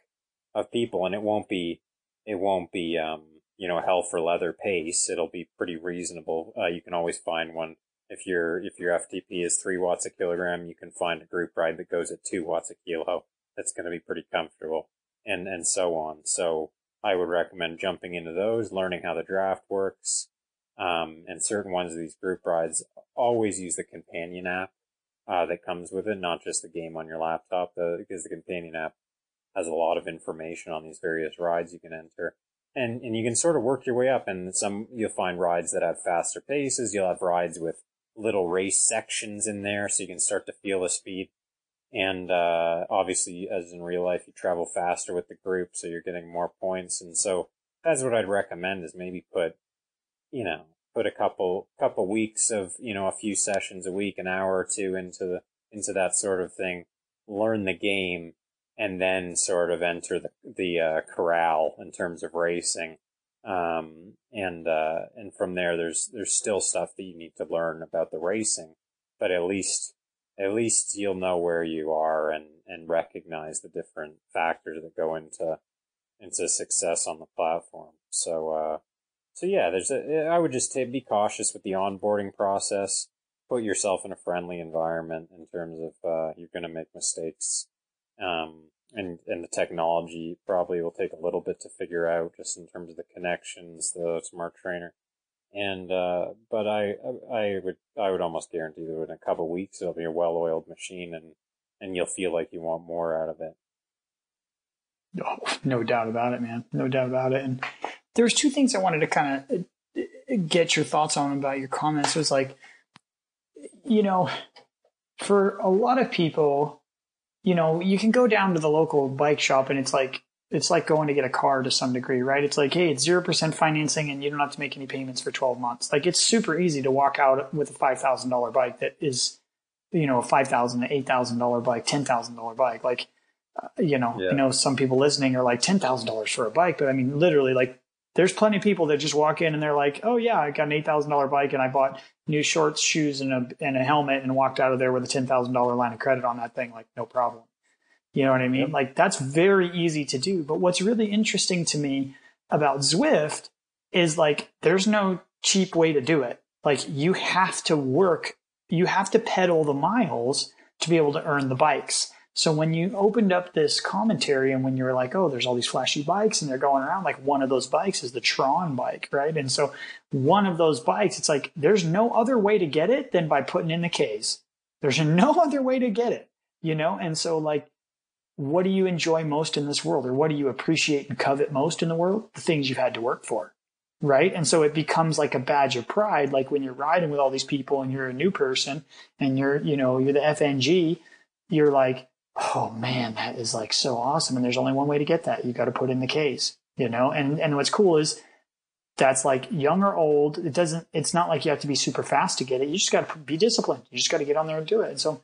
S7: of people and it won't be, it won't be, um, you know, hell for leather pace. It'll be pretty reasonable. Uh, you can always find one. If your, if your FTP is three watts a kilogram, you can find a group ride that goes at two watts a kilo. That's going to be pretty comfortable and, and so on. So I would recommend jumping into those, learning how the draft works. Um, and certain ones of these group rides always use the companion app, uh, that comes with it, not just the game on your laptop, the, because the companion app has a lot of information on these various rides you can enter. And, and you can sort of work your way up and some, you'll find rides that have faster paces. You'll have rides with little race sections in there so you can start to feel the speed. And, uh, obviously as in real life, you travel faster with the group. So you're getting more points. And so that's what I'd recommend is maybe put, you know, put a couple, couple weeks of, you know, a few sessions a week, an hour or two into the, into that sort of thing. Learn the game and then sort of enter the the uh, corral in terms of racing. Um, and uh, and from there, there's there's still stuff that you need to learn about the racing, but at least at least you'll know where you are and and recognize the different factors that go into into success on the platform. So uh, so yeah, there's a, I would just say be cautious with the onboarding process. Put yourself in a friendly environment in terms of uh, you're going to make mistakes um, and, and the technology probably will take a little bit to figure out just in terms of the connections, the smart trainer. And, uh, but I, I would, I would almost guarantee that in a couple weeks it'll be a well-oiled machine and, and you'll feel like you want more out of it.
S5: Oh, no doubt about it, man. No doubt about it. And there's two things I wanted to kind of get your thoughts on about your comments. It was like, you know, for a lot of people, you know, you can go down to the local bike shop and it's like, it's like going to get a car to some degree, right? It's like, hey, it's 0% financing and you don't have to make any payments for 12 months. Like, it's super easy to walk out with a $5,000 bike that is, you know, a $5,000, $8,000 bike, $10,000 bike. Like, uh, you know,
S7: Yeah.
S5: I know some people listening are like ten thousand dollars for a bike, but I mean, literally, like, there's plenty of people that just walk in and they're like, "Oh yeah, I got an eight thousand dollar bike and I bought new shorts, shoes, and a and a helmet, and walked out of there with a ten thousand dollar line of credit on that thing, like no problem." You know what I mean? Like that's very easy to do. But what's really interesting to me about Zwift is like there's no cheap way to do it. Like you have to work, you have to pedal the miles to be able to earn the bikes. So when you opened up this commentary and when you were like, oh, there's all these flashy bikes and they're going around, like one of those bikes is the Tron bike, right? And so one of those bikes, it's like there's no other way to get it than by putting in the K's. There's no other way to get it, you know? And so like what do you enjoy most in this world or what do you appreciate and covet most in the world? The things you've had to work for. Right. And so it becomes like a badge of pride. Like when you're riding with all these people and you're a new person and you're, you know, you're the FNG, you're like, oh man, that is like so awesome. And there's only one way to get that. You got to put in the case, you know? And, and what's cool is that's like young or old. It doesn't, it's not like you have to be super fast to get it. You just got to be disciplined. You just got to get on there and do it. And so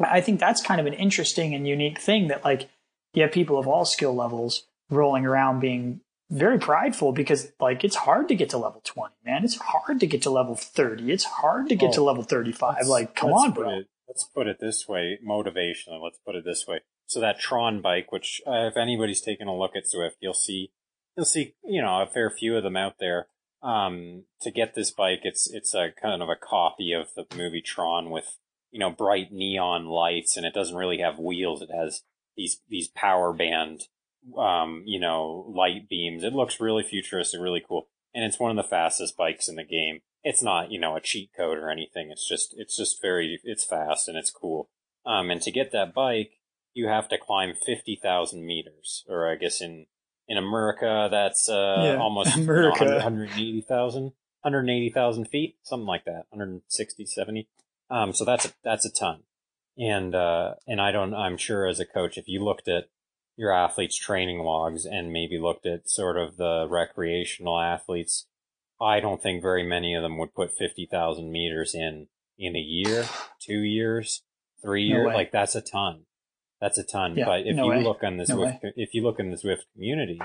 S5: I think that's kind of an interesting and unique thing that like you have people of all skill levels rolling around being very prideful because like it's hard to get to level 20 man it's hard to get to level 30 it's hard to get
S7: Oh,
S5: to level 35 like come on bro
S7: let's put it this way: motivation. Let's put it this way. So that Tron bike, which uh, if anybody's taken a look at Zwift, you'll see, you'll see, you know, a fair few of them out there. Um, to get this bike, it's it's a kind of a copy of the movie Tron with you know bright neon lights, and it doesn't really have wheels. It has these these power band, um, you know, light beams. It looks really futuristic, really cool, and it's one of the fastest bikes in the game it's not you know a cheat code or anything. It's just it's just very it's fast and it's cool. Um and to get that bike you have to climb 50,000 meters or i guess in in america that's uh
S5: Yeah,
S7: almost you know,
S5: America.
S7: 100 180,000 180,000 feet something like that 160 70 um so that's a that's a ton. And uh and i don't i'm sure as a coach if you looked at your athletes training logs and maybe looked at sort of the recreational athletes I don't think very many of them would put 50,000 meters in in a year, two years, three
S5: No
S7: years.
S5: way.
S7: Like that's a ton. That's a ton.
S5: Yeah,
S7: but if
S5: no
S7: you
S5: way.
S7: look on the
S5: No
S7: Zwift, if you look in the Zwift community,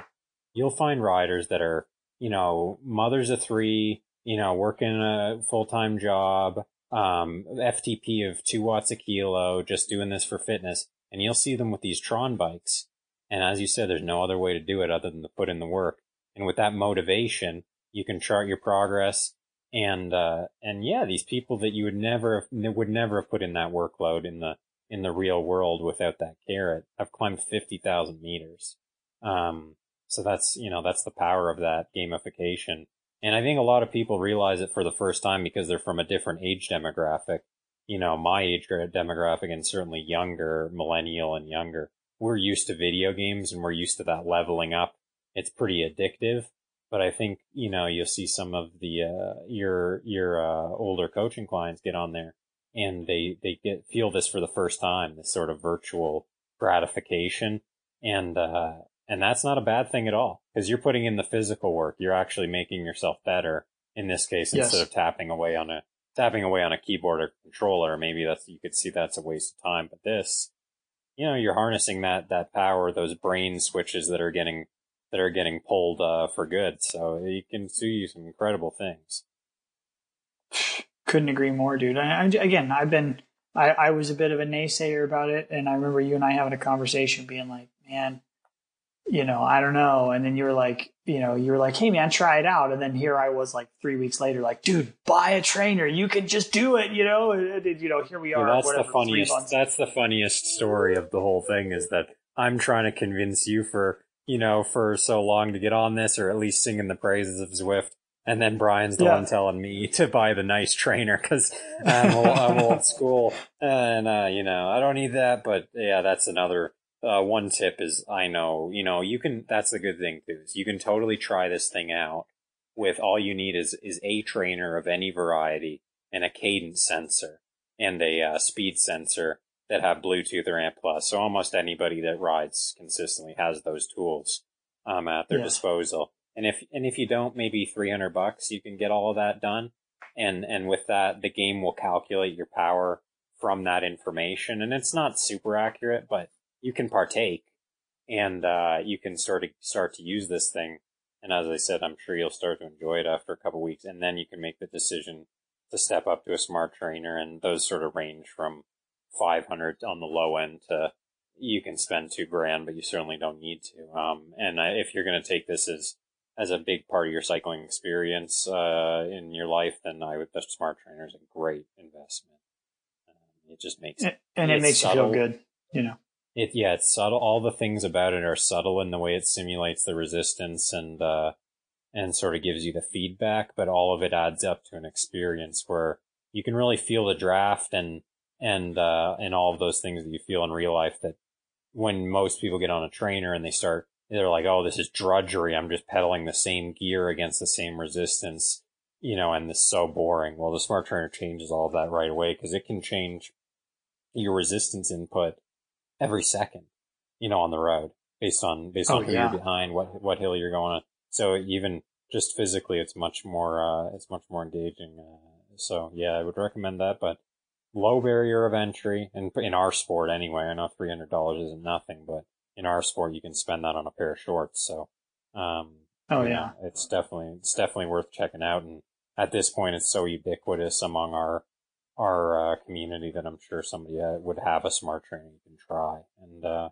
S7: you'll find riders that are, you know, mothers of three, you know, working a full-time job, um, FTP of two watts a kilo, just doing this for fitness. And you'll see them with these Tron bikes. And as you said, there's no other way to do it other than to put in the work. And with that motivation, you can chart your progress. And, uh, and yeah, these people that you would never, would never have put in that workload in the, in the real world without that carrot have climbed 50,000 meters. Um, so that's, you know, that's the power of that gamification. And I think a lot of people realize it for the first time because they're from a different age demographic. You know, my age demographic and certainly younger, millennial and younger, we're used to video games and we're used to that leveling up. It's pretty addictive. But I think, you know, you'll see some of the, uh, your, your, uh, older coaching clients get on there and they, they get, feel this for the first time, this sort of virtual gratification. And, uh, and that's not a bad thing at all because you're putting in the physical work. You're actually making yourself better in this case
S5: Yes.
S7: instead of tapping away on a, tapping away on a keyboard or controller. Maybe that's, you could see that's a waste of time, but this, you know, you're harnessing that, that power, those brain switches that are getting, that are getting pulled, uh, for good. So you can do some incredible things.
S5: couldn't agree more dude I, I, again i've been I, I was a bit of a naysayer about it and i remember you and i having a conversation being like man you know i don't know and then you were like you know you were like hey man try it out and then here i was like three weeks later like dude buy a trainer you can just do it you know and, you know here we
S7: Yeah,
S5: are
S7: that's
S5: whatever,
S7: the funniest. That's the funniest story of the whole thing is that I'm trying to convince you for you know for so long to get on this, or at least singing the praises of Zwift, and then Brian's the
S5: Yeah.
S7: one telling me to buy the nice trainer because I'm, old- I'm old school, and uh, you know I don't need that. But yeah, that's another. Uh, one tip is I know you know you can. That's the good thing too is you can totally try this thing out with all you need is is a trainer of any variety and a cadence sensor and a uh, speed sensor that have Bluetooth or ANT+. So almost anybody that rides consistently has those tools um, at their
S5: Yeah.
S7: disposal. And if and if you don't, maybe three hundred bucks, you can get all of that done. And and with that, the game will calculate your power from that information. And it's not super accurate, but you can partake and, uh, you can sort of start to use this thing. And as I said, I'm sure you'll start to enjoy it after a couple weeks and then you can make the decision to step up to a smart trainer and those sort of range from 500 on the low end to you can spend two grand, but you certainly don't need to. Um, and if you're going to take this as, as a big part of your cycling experience, uh, in your life, then I would, the smart trainer is a great investment. Um, it just makes,
S5: and, and it makes subtle. you feel good, you know.
S7: It, yeah, it's subtle. All the things about it are subtle in the way it simulates the resistance and, uh, and sort of gives you the feedback, but all of it adds up to an experience where you can really feel the draft and, and, uh, and all of those things that you feel in real life that when most people get on a trainer and they start, they're like, oh, this is drudgery. I'm just pedaling the same gear against the same resistance, you know, and this is so boring. Well, the smart trainer changes all of that right away because it can change your resistance input every second, you know, on the road based on, based on oh, who yeah. you're behind, what, what hill you're going on. So even just physically, it's much more, uh, it's much more engaging. Uh, so yeah, I would recommend that, but low barrier of entry and in, in our sport anyway. I know $300 isn't nothing, but in our sport, you can spend that on a pair of shorts. So, um,
S5: oh yeah,
S7: it's definitely, it's definitely worth checking out. And at this point, it's so ubiquitous among our, our, uh, community that I'm sure somebody uh, would have a smart trainer you can try. And, uh,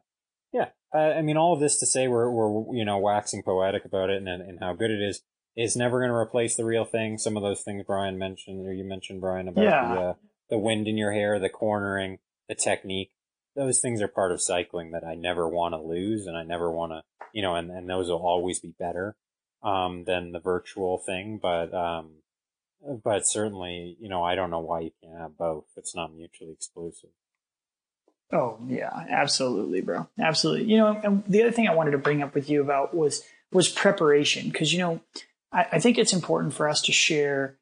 S7: yeah, I, I mean, all of this to say we're, we're, you know, waxing poetic about it and, and how good it is. It's never going to replace the real thing. Some of those things Brian mentioned, or you mentioned, Brian, about yeah. the, uh, the wind in your hair, the cornering, the technique. Those things are part of cycling that I never want to lose and I never want to, you know, and, and those will always be better, um, than the virtual thing. But, um, but certainly, you know, I don't know why you can't have both. It's not mutually exclusive.
S5: Oh yeah, absolutely, bro. Absolutely. You know, and the other thing I wanted to bring up with you about was was preparation because you know I, I, think it's important for us to share.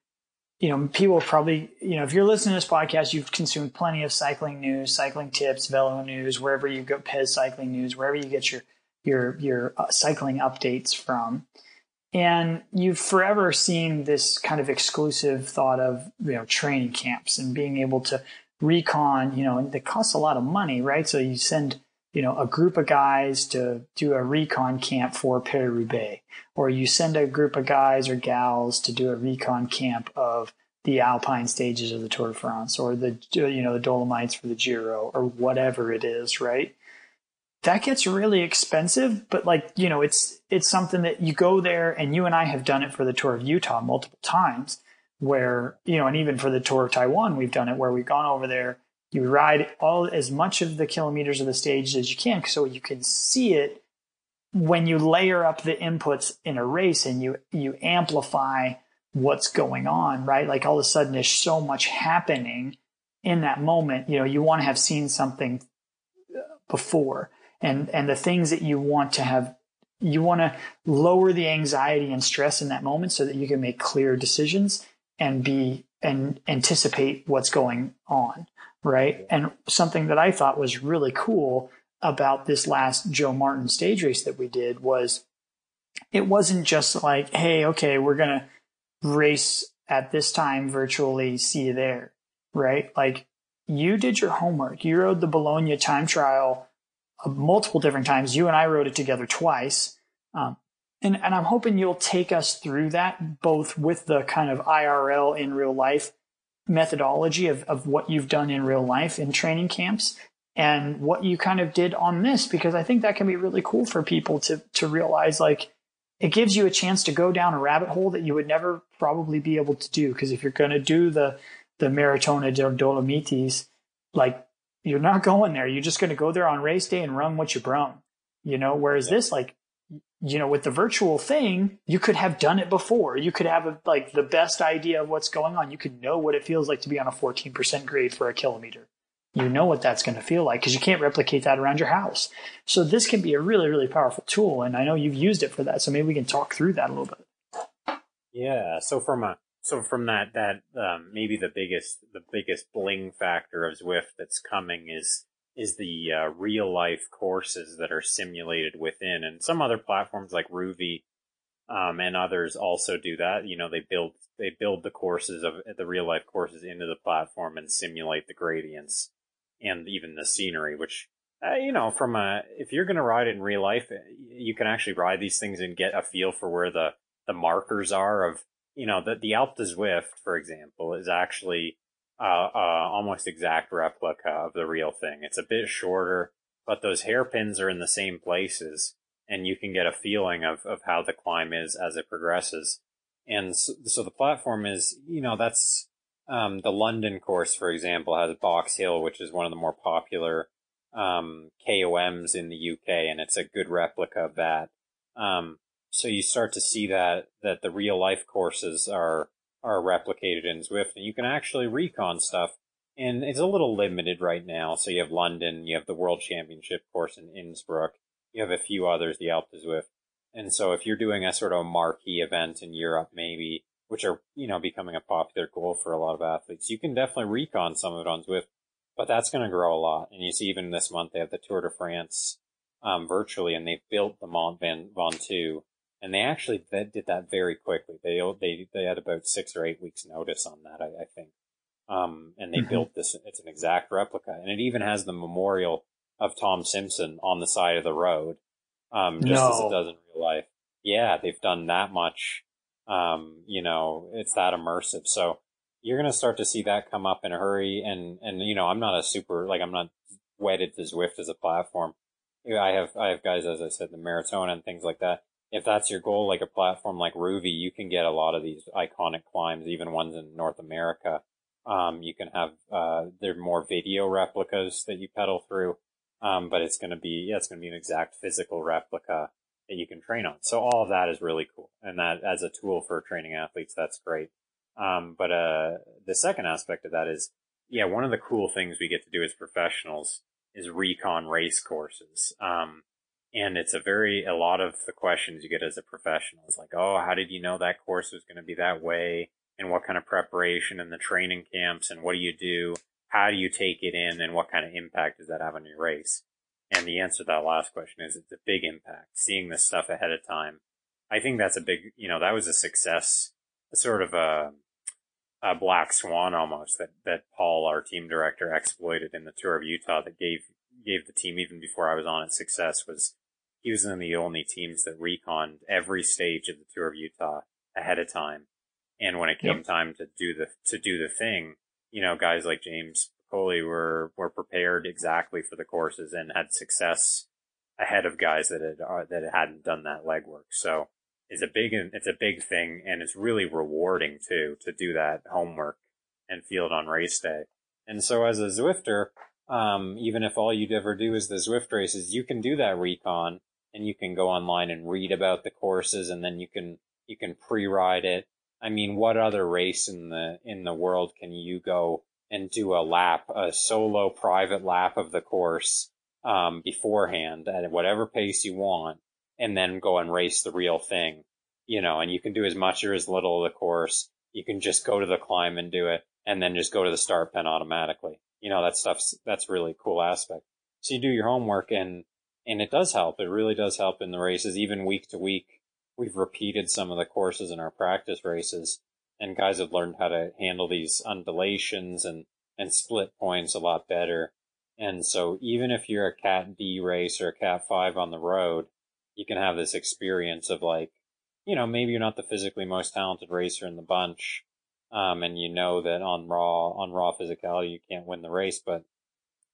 S5: You know, people probably you know if you're listening to this podcast, you've consumed plenty of cycling news, cycling tips, velo news, wherever you go, Pez cycling news, wherever you get your your your uh, cycling updates from. And you've forever seen this kind of exclusive thought of you know training camps and being able to recon, you know, and it costs a lot of money, right? So you send, you know, a group of guys to do a recon camp for Paris-Roubaix, or you send a group of guys or gals to do a recon camp of the Alpine stages of the Tour de France, or the, you know, the Dolomites for the Giro, or whatever it is, right? That gets really expensive, but like, you know, it's, it's something that you go there and you and I have done it for the Tour of Utah multiple times where, you know, and even for the tour of Taiwan, we've done it where we've gone over there. You ride all as much of the kilometers of the stage as you can so you can see it when you layer up the inputs in a race and you, you amplify what's going on, right? Like all of a sudden there's so much happening in that moment. You know, you want to have seen something before and, and the things that you want to have you want to lower the anxiety and stress in that moment so that you can make clear decisions and be and anticipate what's going on, right? And something that I thought was really cool about this last Joe Martin stage race that we did was it wasn't just like, hey, okay, we're going to race at this time virtually, see you there, right? Like you did your homework. You rode the Bologna time trial uh, multiple different times. You and I rode it together twice. Um, and, and I'm hoping you'll take us through that, both with the kind of IRL in real life methodology of, of what you've done in real life in training camps and what you kind of did on this, because I think that can be really cool for people to, to realize like it gives you a chance to go down a rabbit hole that you would never probably be able to do. Cause if you're going to do the, the Maratona del Dolomites, like you're not going there. You're just going to go there on race day and run what you brung, you know, whereas yeah. this, like you know, with the virtual thing, you could have done it before. You could have a, like the best idea of what's going on. You could know what it feels like to be on a 14% grade for a kilometer. You know what that's going to feel like because you can't replicate that around your house. So this can be a really, really powerful tool. And I know you've used it for that. So maybe we can talk through that a little bit.
S7: Yeah. So from a, so from that, that, um, maybe the biggest, the biggest bling factor of Zwift that's coming is, is the uh, real life courses that are simulated within, and some other platforms like Rouvy um, and others also do that. You know, they build they build the courses of the real life courses into the platform and simulate the gradients and even the scenery, which uh, you know, from a if you're going to ride it in real life, you can actually ride these things and get a feel for where the the markers are of you know the the Alpe Zwift, for example, is actually uh, uh, almost exact replica of the real thing. It's a bit shorter, but those hairpins are in the same places, and you can get a feeling of of how the climb is as it progresses. And so, so the platform is, you know, that's um, the London course, for example, has Box Hill, which is one of the more popular um, KOMs in the UK, and it's a good replica of that. Um, so you start to see that that the real life courses are are replicated in Zwift, and you can actually recon stuff. And it's a little limited right now. So you have London, you have the World Championship course in Innsbruck, you have a few others, the Alpe Zwift. And so if you're doing a sort of marquee event in Europe, maybe, which are, you know, becoming a popular goal for a lot of athletes, you can definitely recon some of it on Zwift, but that's going to grow a lot. And you see even this month they have the Tour de France, um, virtually and they've built the Mont Ventoux and they actually did that very quickly. They, they, they had about six or eight weeks notice on that, I, I think. Um, and they mm-hmm. built this, it's an exact replica and it even has the memorial of Tom Simpson on the side of the road. Um, just no. as it does in real life. Yeah, they've done that much. Um, you know, it's that immersive. So you're going to start to see that come up in a hurry. And, and, you know, I'm not a super, like, I'm not wedded to Zwift as a platform. I have, I have guys, as I said, the Maratona and things like that. If that's your goal, like a platform like Rouvy, you can get a lot of these iconic climbs, even ones in North America. Um, you can have, uh, there are more video replicas that you pedal through. Um, but it's going to be, yeah, it's going to be an exact physical replica that you can train on. So all of that is really cool. And that as a tool for training athletes, that's great. Um, but, uh, the second aspect of that is, yeah, one of the cool things we get to do as professionals is recon race courses. Um, and it's a very, a lot of the questions you get as a professional is like, oh, how did you know that course was going to be that way? And what kind of preparation and the training camps and what do you do? How do you take it in and what kind of impact does that have on your race? And the answer to that last question is it's a big impact. Seeing this stuff ahead of time. I think that's a big, you know, that was a success, a sort of a, a black swan almost that, that Paul, our team director, exploited in the tour of Utah that gave, gave the team even before I was on it success was he was one of the only teams that reconned every stage of the tour of Utah ahead of time. And when it came yep. time to do the, to do the thing, you know, guys like James Piccoli were, were prepared exactly for the courses and had success ahead of guys that had, uh, that hadn't done that legwork. So it's a big, it's a big thing and it's really rewarding too, to do that homework and field on race day. And so as a Zwifter, um, even if all you'd ever do is the Zwift races, you can do that recon and you can go online and read about the courses and then you can, you can pre-ride it I mean, what other race in the in the world can you go and do a lap, a solo private lap of the course um, beforehand at whatever pace you want, and then go and race the real thing? You know, and you can do as much or as little of the course. You can just go to the climb and do it, and then just go to the start pen automatically. You know, that stuff's that's really cool aspect. So you do your homework, and and it does help. It really does help in the races, even week to week we've repeated some of the courses in our practice races and guys have learned how to handle these undulations and, and split points a lot better. And so even if you're a cat D race or a cat five on the road, you can have this experience of like, you know, maybe you're not the physically most talented racer in the bunch. Um, and you know that on raw, on raw physicality, you can't win the race. But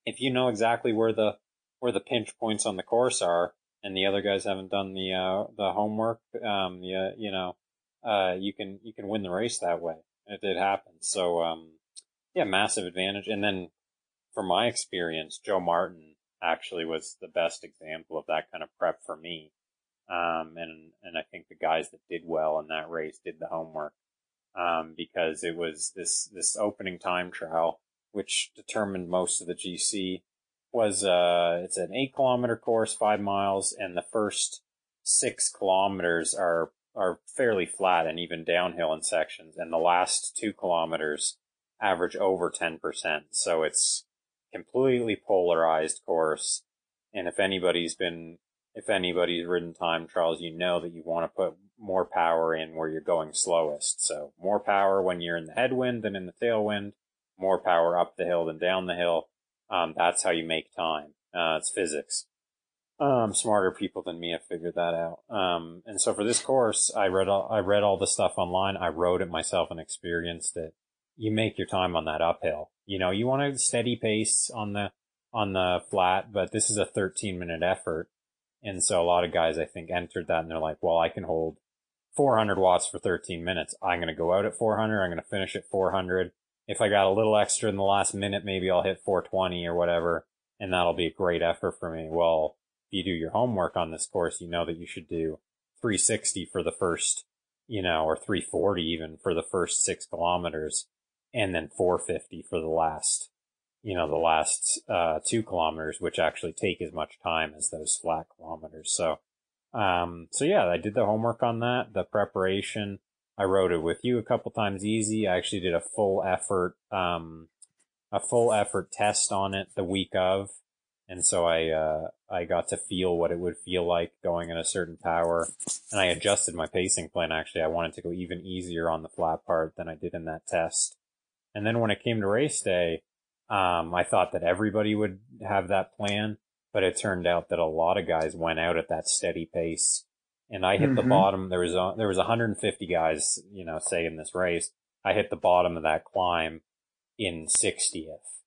S7: if you know exactly where the, where the pinch points on the course are, and the other guys haven't done the uh, the homework, um, yeah, you know, uh, you can you can win the race that way. It did happen. So um, yeah, massive advantage. And then from my experience, Joe Martin actually was the best example of that kind of prep for me. Um, and and I think the guys that did well in that race did the homework um, because it was this this opening time trial which determined most of the GC was uh it's an eight kilometer course, five miles, and the first six kilometers are are fairly flat and even downhill in sections, and the last two kilometers average over ten percent. So it's completely polarized course. And if anybody's been if anybody's ridden time trials, you know that you want to put more power in where you're going slowest. So more power when you're in the headwind than in the tailwind, more power up the hill than down the hill um, that's how you make time. Uh, it's physics. Um, smarter people than me have figured that out. Um, and so for this course, I read all, I read all the stuff online. I rode it myself and experienced it. You make your time on that uphill. You know, you want a steady pace on the, on the flat, but this is a 13 minute effort. And so a lot of guys, I think, entered that and they're like, well, I can hold 400 watts for 13 minutes. I'm going to go out at 400. I'm going to finish at 400. If I got a little extra in the last minute, maybe I'll hit 420 or whatever. And that'll be a great effort for me. Well, if you do your homework on this course, you know that you should do 360 for the first, you know, or 340 even for the first six kilometers and then 450 for the last, you know, the last, uh, two kilometers, which actually take as much time as those flat kilometers. So, um, so yeah, I did the homework on that, the preparation. I rode it with you a couple times easy. I actually did a full effort, um, a full effort test on it the week of. And so I, uh, I got to feel what it would feel like going at a certain power. And I adjusted my pacing plan. Actually, I wanted to go even easier on the flat part than I did in that test. And then when it came to race day, um, I thought that everybody would have that plan, but it turned out that a lot of guys went out at that steady pace. And I hit mm-hmm. the bottom. There was a, there was 150 guys, you know, say in this race. I hit the bottom of that climb in 60th.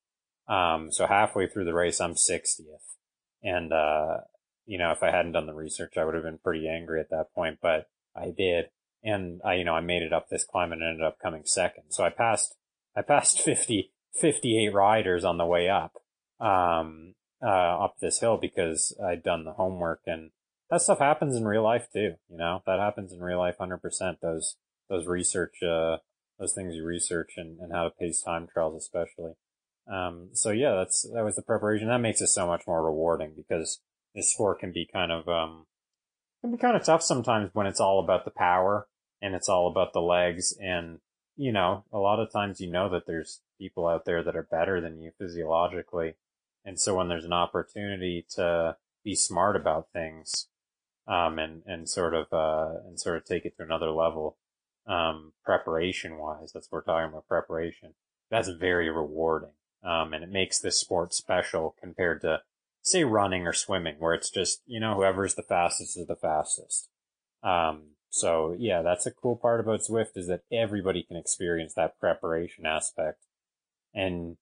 S7: Um, so halfway through the race, I'm 60th. And, uh, you know, if I hadn't done the research, I would have been pretty angry at that point, but I did. And I, you know, I made it up this climb and ended up coming second. So I passed, I passed 50, 58 riders on the way up, um, uh, up this hill because I'd done the homework and that stuff happens in real life too. You know, that happens in real life 100%. Those, those research, uh, those things you research and, and how to pace time trials especially. Um, so yeah, that's, that was the preparation. That makes it so much more rewarding because this sport can be kind of, um, can be kind of tough sometimes when it's all about the power and it's all about the legs. And, you know, a lot of times you know that there's people out there that are better than you physiologically. And so when there's an opportunity to be smart about things, um, and, and sort of, uh, and sort of take it to another level, um, preparation wise, that's what we're talking about preparation. That's very rewarding. Um, and it makes this sport special compared to, say, running or swimming, where it's just, you know, whoever's the fastest is the fastest. Um, so yeah, that's a cool part about Zwift is that everybody can experience that preparation aspect. And,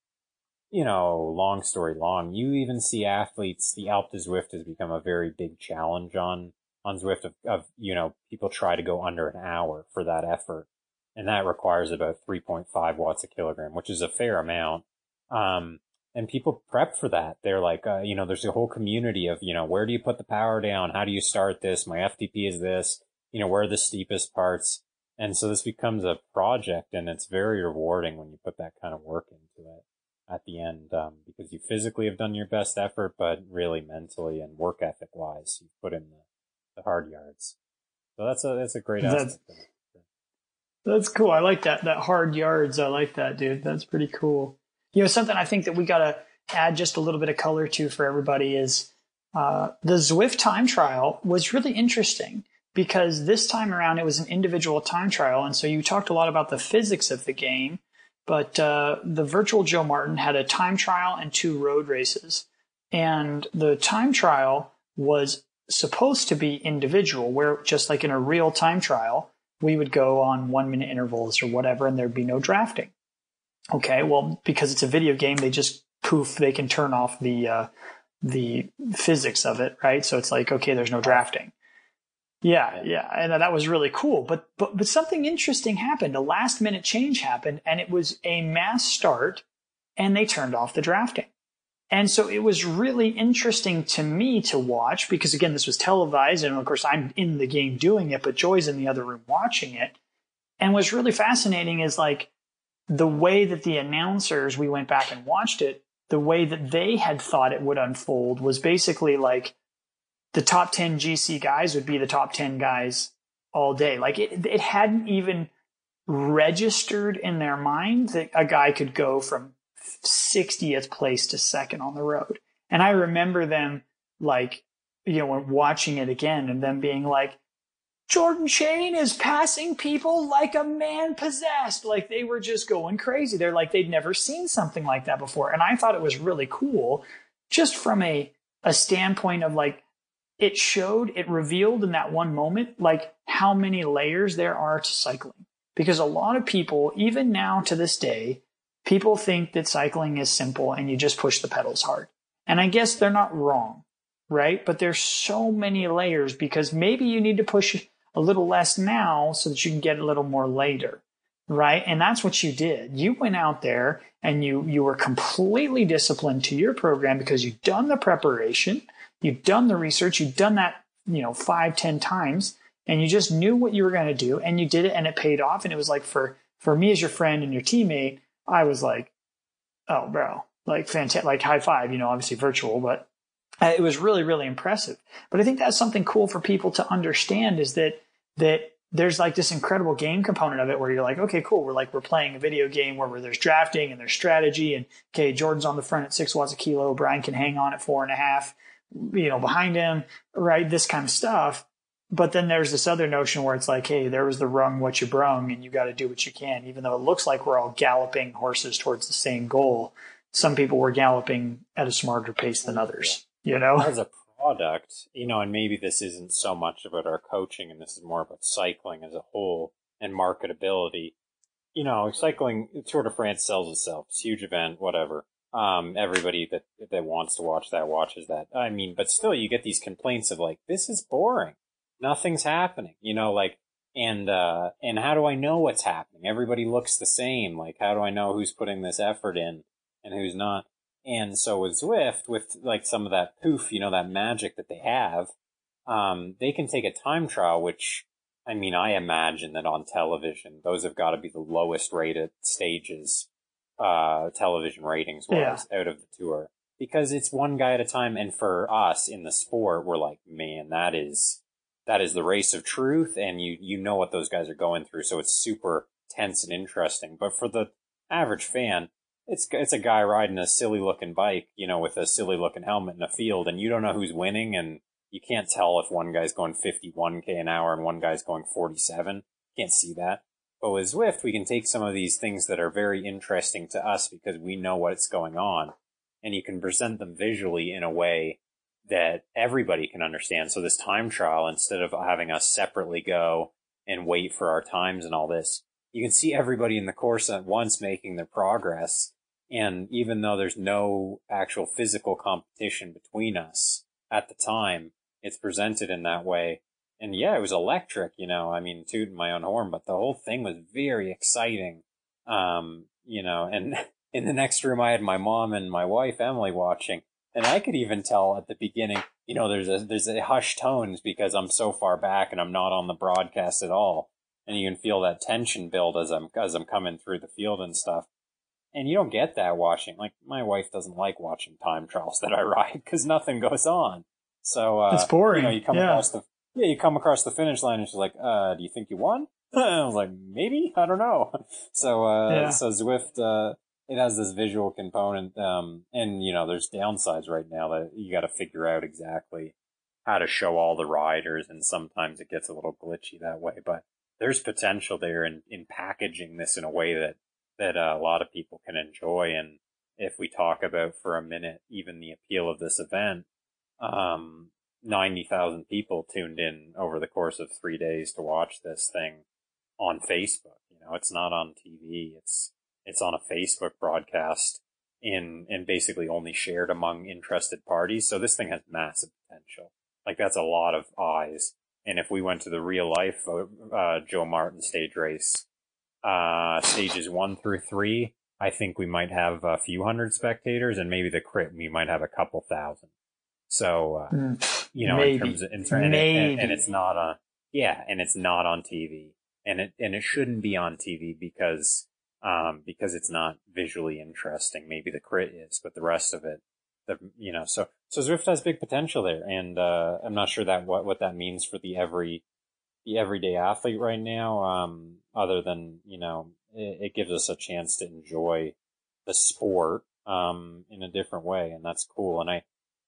S7: you know, long story long, you even see athletes, the Alp Alpe Zwift has become a very big challenge on, on Zwift of, of, you know, people try to go under an hour for that effort. And that requires about 3.5 watts a kilogram, which is a fair amount. Um, and people prep for that. They're like, uh, you know, there's a whole community of, you know, where do you put the power down? How do you start this? My FTP is this, you know, where are the steepest parts? And so this becomes a project and it's very rewarding when you put that kind of work into it at the end, um, because you physically have done your best effort, but really mentally and work ethic wise, you put in the, the hard yards. So that's a, that's a great
S5: that's, That's cool. I like that, that hard yards. I like that, dude. That's pretty cool you know, something I think that we got to add just a little bit of color to for everybody is uh, the Zwift time trial was really interesting because this time around it was an individual time trial. And so you talked a lot about the physics of the game, but uh, the virtual Joe Martin had a time trial and two road races. And the time trial was supposed to be individual, where just like in a real time trial, we would go on one minute intervals or whatever, and there'd be no drafting. Okay, well, because it's a video game, they just poof, they can turn off the uh, the physics of it, right? So it's like, okay, there's no drafting. Yeah, yeah, and that was really cool. But but but something interesting happened. A last minute change happened, and it was a mass start, and they turned off the drafting. And so it was really interesting to me to watch because again, this was televised, and of course I'm in the game doing it, but Joy's in the other room watching it. And what's really fascinating is like the way that the announcers, we went back and watched it, the way that they had thought it would unfold was basically like the top 10 GC guys would be the top 10 guys all day. Like it, it hadn't even registered in their mind that a guy could go from 60th place to second on the road. And I remember them like, you know, watching it again and them being like, Jordan Cheyne is passing people like a man possessed. Like they were just going crazy. They're like they'd never seen something like that before. And I thought it was really cool just from a a standpoint of like it showed, it revealed in that one moment, like how many layers there are to cycling. Because a lot of people, even now to this day, people think that cycling is simple and you just push the pedals hard. And I guess they're not wrong, right? But there's so many layers because maybe you need to push a little less now so that you can get a little more later, right? And that's what you did. You went out there and you, you were completely disciplined to your program because you've done the preparation You've done the research, you've done that, you know, five, ten times, and you just knew what you were going to do and you did it and it paid off. And it was like for, for me as your friend and your teammate, I was like, oh, bro, like fantastic, like high five, you know, obviously virtual, but uh, it was really, really impressive. But I think that's something cool for people to understand is that, that there's like this incredible game component of it where you're like, okay, cool. We're like, we're playing a video game where, where there's drafting and there's strategy and okay, Jordan's on the front at six watts a kilo. Brian can hang on at four and a half you know, behind him, right? This kind of stuff. But then there's this other notion where it's like, hey, there was the rung what you brung, and you got to do what you can, even though it looks like we're all galloping horses towards the same goal. Some people were galloping at a smarter pace than others, you know?
S7: As a product, you know, and maybe this isn't so much about our coaching and this is more about cycling as a whole and marketability. You know, cycling, Tour de France sells itself. It's a huge event, whatever. Um, everybody that that wants to watch that watches that. I mean, but still, you get these complaints of like, this is boring. Nothing's happening. You know, like, and uh, and how do I know what's happening? Everybody looks the same. Like, how do I know who's putting this effort in and who's not? And so with Zwift, with like some of that poof, you know, that magic that they have, um, they can take a time trial, which I mean, I imagine that on television, those have got to be the lowest rated stages uh, television ratings was yeah. out of the tour because it's one guy at a time. And for us in the sport, we're like, man, that is, that is the race of truth. And you, you know what those guys are going through. So it's super tense and interesting. But for the average fan, it's, it's a guy riding a silly looking bike, you know, with a silly looking helmet in a field and you don't know who's winning. And you can't tell if one guy's going 51k an hour and one guy's going 47. Can't see that. But with Zwift, we can take some of these things that are very interesting to us because we know what's going on and you can present them visually in a way that everybody can understand. So this time trial, instead of having us separately go and wait for our times and all this, you can see everybody in the course at once making their progress. And even though there's no actual physical competition between us at the time, it's presented in that way and yeah, it was electric, you know, I mean, tooting my own horn, but the whole thing was very exciting. Um, you know, and in the next room, I had my mom and my wife, Emily, watching. And I could even tell at the beginning, you know, there's a, there's a hushed tones because I'm so far back and I'm not on the broadcast at all. And you can feel that tension build as I'm, as I'm coming through the field and stuff. And you don't get that watching. Like my wife doesn't like watching time trials that I ride because nothing goes on. So, uh,
S5: it's boring.
S7: You know, you come
S5: yeah.
S7: across the, yeah, you come across the finish line and she's like, uh, do you think you won? I was like, maybe? I don't know. So, uh, yeah. so Zwift, uh, it has this visual component. Um, and you know, there's downsides right now that you got to figure out exactly how to show all the riders. And sometimes it gets a little glitchy that way, but there's potential there in, in packaging this in a way that, that uh, a lot of people can enjoy. And if we talk about for a minute, even the appeal of this event, um, 90,000 people tuned in over the course of three days to watch this thing on Facebook. You know, it's not on TV. It's, it's on a Facebook broadcast in, and basically only shared among interested parties. So this thing has massive potential. Like that's a lot of eyes. And if we went to the real life, uh, uh Joe Martin stage race, uh, stages one through three, I think we might have a few hundred spectators and maybe the crit, we might have a couple thousand. So, uh, mm, you know, maybe. in terms of, in terms, and, and, and, it's not on, yeah, and it's not on TV and it, and it shouldn't be on TV because, um, because it's not visually interesting. Maybe the crit is, but the rest of it, the, you know, so, so Zwift has big potential there. And, uh, I'm not sure that what, what that means for the every, the everyday athlete right now. Um, other than, you know, it, it gives us a chance to enjoy the sport, um, in a different way. And that's cool. And I,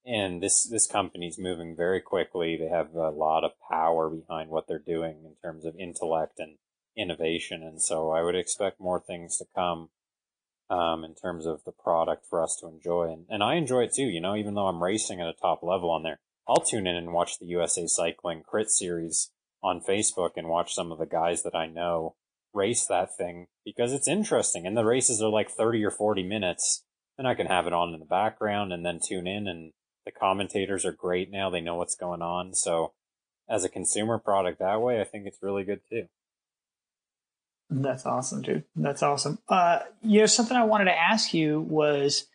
S7: and this this company's moving very quickly. They have a lot of power behind what they're doing in terms of intellect and innovation, and so I would expect more things to come um, in terms of the product for us to enjoy. And, and I enjoy it too, you know, even though I'm racing at a top level on there. I'll tune in and watch the USA Cycling Crit Series on Facebook and watch some of the guys that I know race that thing because it's interesting. And the races are like 30 or 40 minutes. And I can have it on in the background and then tune in. And the commentators are great now. They know what's going on. So as a consumer product that way, I think it's really good too.
S5: That's awesome, dude. That's awesome. Uh, you know, something I wanted to ask you was,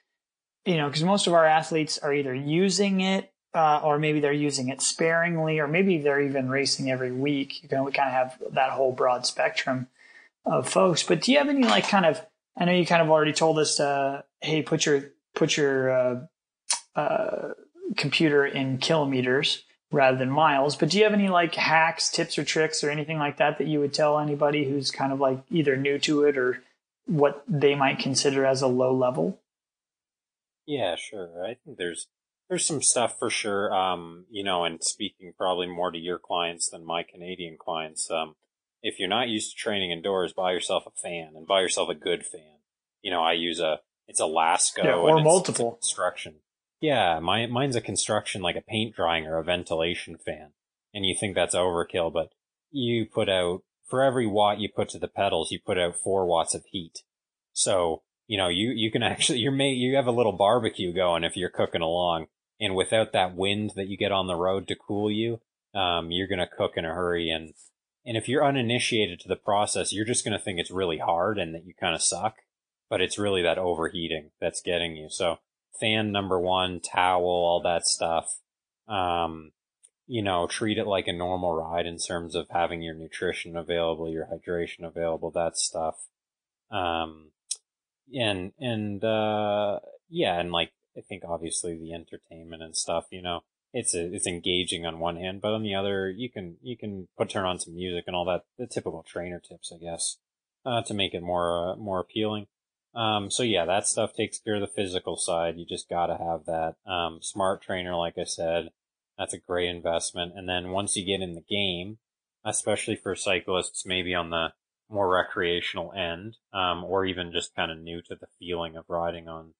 S5: you know, because most of our athletes are either using it uh, or maybe they're using it sparingly, or maybe they're even racing every week. You know, we kind of have that whole broad spectrum of folks. But do you have any like kind of? I know you kind of already told us, uh, hey, put your put your uh, computer in kilometers rather than miles. But do you have any like hacks, tips, or tricks, or anything like that that you would tell anybody who's kind of like either new to it or what they might consider as a low level?
S7: Yeah, sure. I think there's there's some stuff for sure. Um, you know, and speaking probably more to your clients than my Canadian clients. Um, if you're not used to training indoors, buy yourself a fan and buy yourself a good fan. You know, I use a it's a Lasko
S5: yeah, or multiple
S7: construction. Yeah, my, mine's a construction like a paint drying or a ventilation fan. And you think that's overkill, but you put out, for every watt you put to the pedals, you put out four watts of heat. So, you know, you, you can actually, you're you have a little barbecue going if you're cooking along. And without that wind that you get on the road to cool you, um, you're going to cook in a hurry. And, and if you're uninitiated to the process, you're just going to think it's really hard and that you kind of suck. But it's really that overheating that's getting you. So fan number one, towel, all that stuff. Um, you know, treat it like a normal ride in terms of having your nutrition available, your hydration available, that stuff. Um, and, and, uh, yeah, and like, I think obviously the entertainment and stuff, you know, it's a, it's engaging on one hand, but on the other, you can, you can put, turn on some music and all that, the typical trainer tips, I guess, uh, to make it more, uh, more appealing. Um, so yeah, that stuff takes care of the physical side. You just gotta have that. Um, smart trainer, like I said, that's a great investment. And then once you get in the game, especially for cyclists, maybe on the more recreational end, um, or even just kind of new to the feeling of riding on,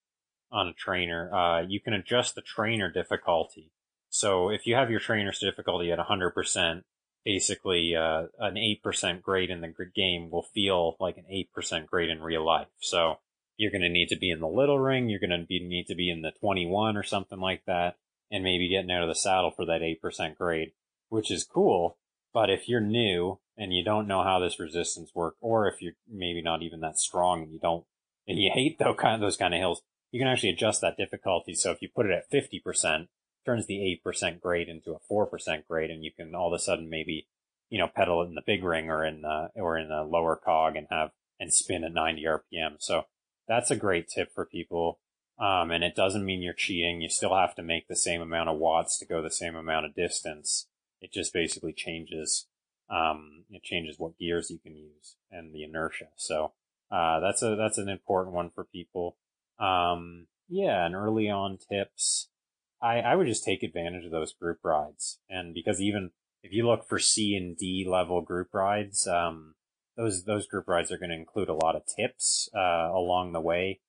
S7: on a trainer, uh, you can adjust the trainer difficulty. So if you have your trainer's difficulty at 100%, basically uh, an 8% grade in the game will feel like an 8% grade in real life. So you're going to need to be in the little ring. You're going to be, need to be in the 21 or something like that and maybe getting out of the saddle for that 8% grade, which is cool. But if you're new and you don't know how this resistance works, or if you're maybe not even that strong and you don't, and you hate those kind of, those kind of hills, you can actually adjust that difficulty. So if you put it at 50%, turns the 8% grade into a 4% grade and you can all of a sudden maybe, you know, pedal it in the big ring or in the, or in the lower cog and have, and spin at 90 RPM. So that's a great tip for people. Um, and it doesn't mean you're cheating. You still have to make the same amount of watts to go the same amount of distance. It just basically changes, um, it changes what gears you can use and the inertia. So, uh, that's a, that's an important one for people. Um, yeah, and early on tips. I, I would just take advantage of those group rides. And because even if you look for C and D level group rides, um, those those group rides are going to include a lot of tips uh, along the way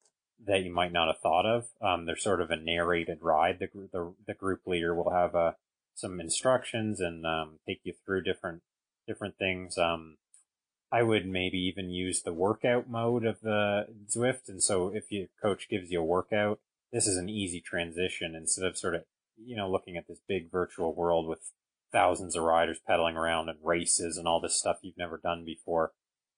S7: that you might not have thought of. Um, they're sort of a narrated ride. The the, the group leader will have uh, some instructions and um, take you through different different things. Um, I would maybe even use the workout mode of the Zwift, and so if your coach gives you a workout, this is an easy transition instead of sort of you know looking at this big virtual world with thousands of riders pedaling around and races and all this stuff you've never done before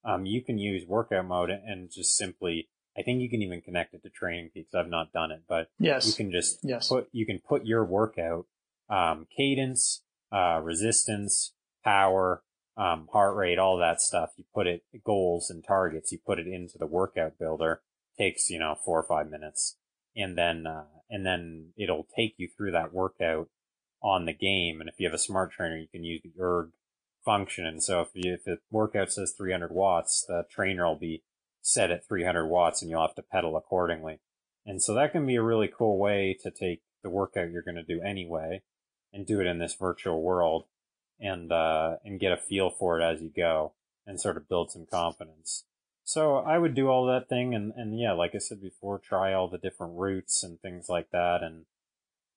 S7: um, you can use workout mode and just simply, I think you can even connect it to Training Peaks. I've not done it, but
S5: yes.
S7: you can just
S5: yes.
S7: put, you can put your workout, um, cadence, uh, resistance, power, um, heart rate, all that stuff. You put it goals and targets. You put it into the workout builder. Takes, you know, four or five minutes. And then, uh, and then it'll take you through that workout on the game. And if you have a smart trainer, you can use the erg function. And so if, you, if the workout says 300 watts, the trainer will be set at 300 watts and you'll have to pedal accordingly. And so that can be a really cool way to take the workout you're going to do anyway and do it in this virtual world and, uh, and get a feel for it as you go and sort of build some confidence. So I would do all that thing and, and yeah, like I said before, try all the different routes and things like that and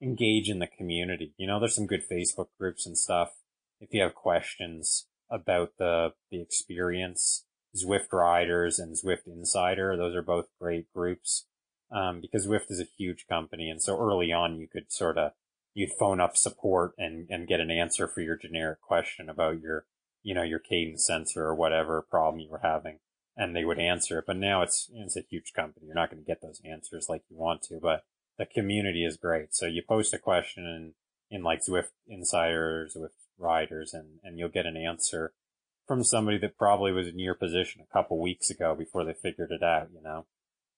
S7: engage in the community. You know, there's some good Facebook groups and stuff. If you have questions about the, the experience, Zwift Riders and Zwift Insider, those are both great groups. Um, because Zwift is a huge company. And so early on, you could sort of, you'd phone up support and, and get an answer for your generic question about your, you know, your cadence sensor or whatever problem you were having. And they would answer it. But now it's, it's a huge company. You're not going to get those answers like you want to, but the community is great. So you post a question in, in like Zwift Insiders, Zwift Riders, and, and you'll get an answer from somebody that probably was in your position a couple weeks ago before they figured it out, you know?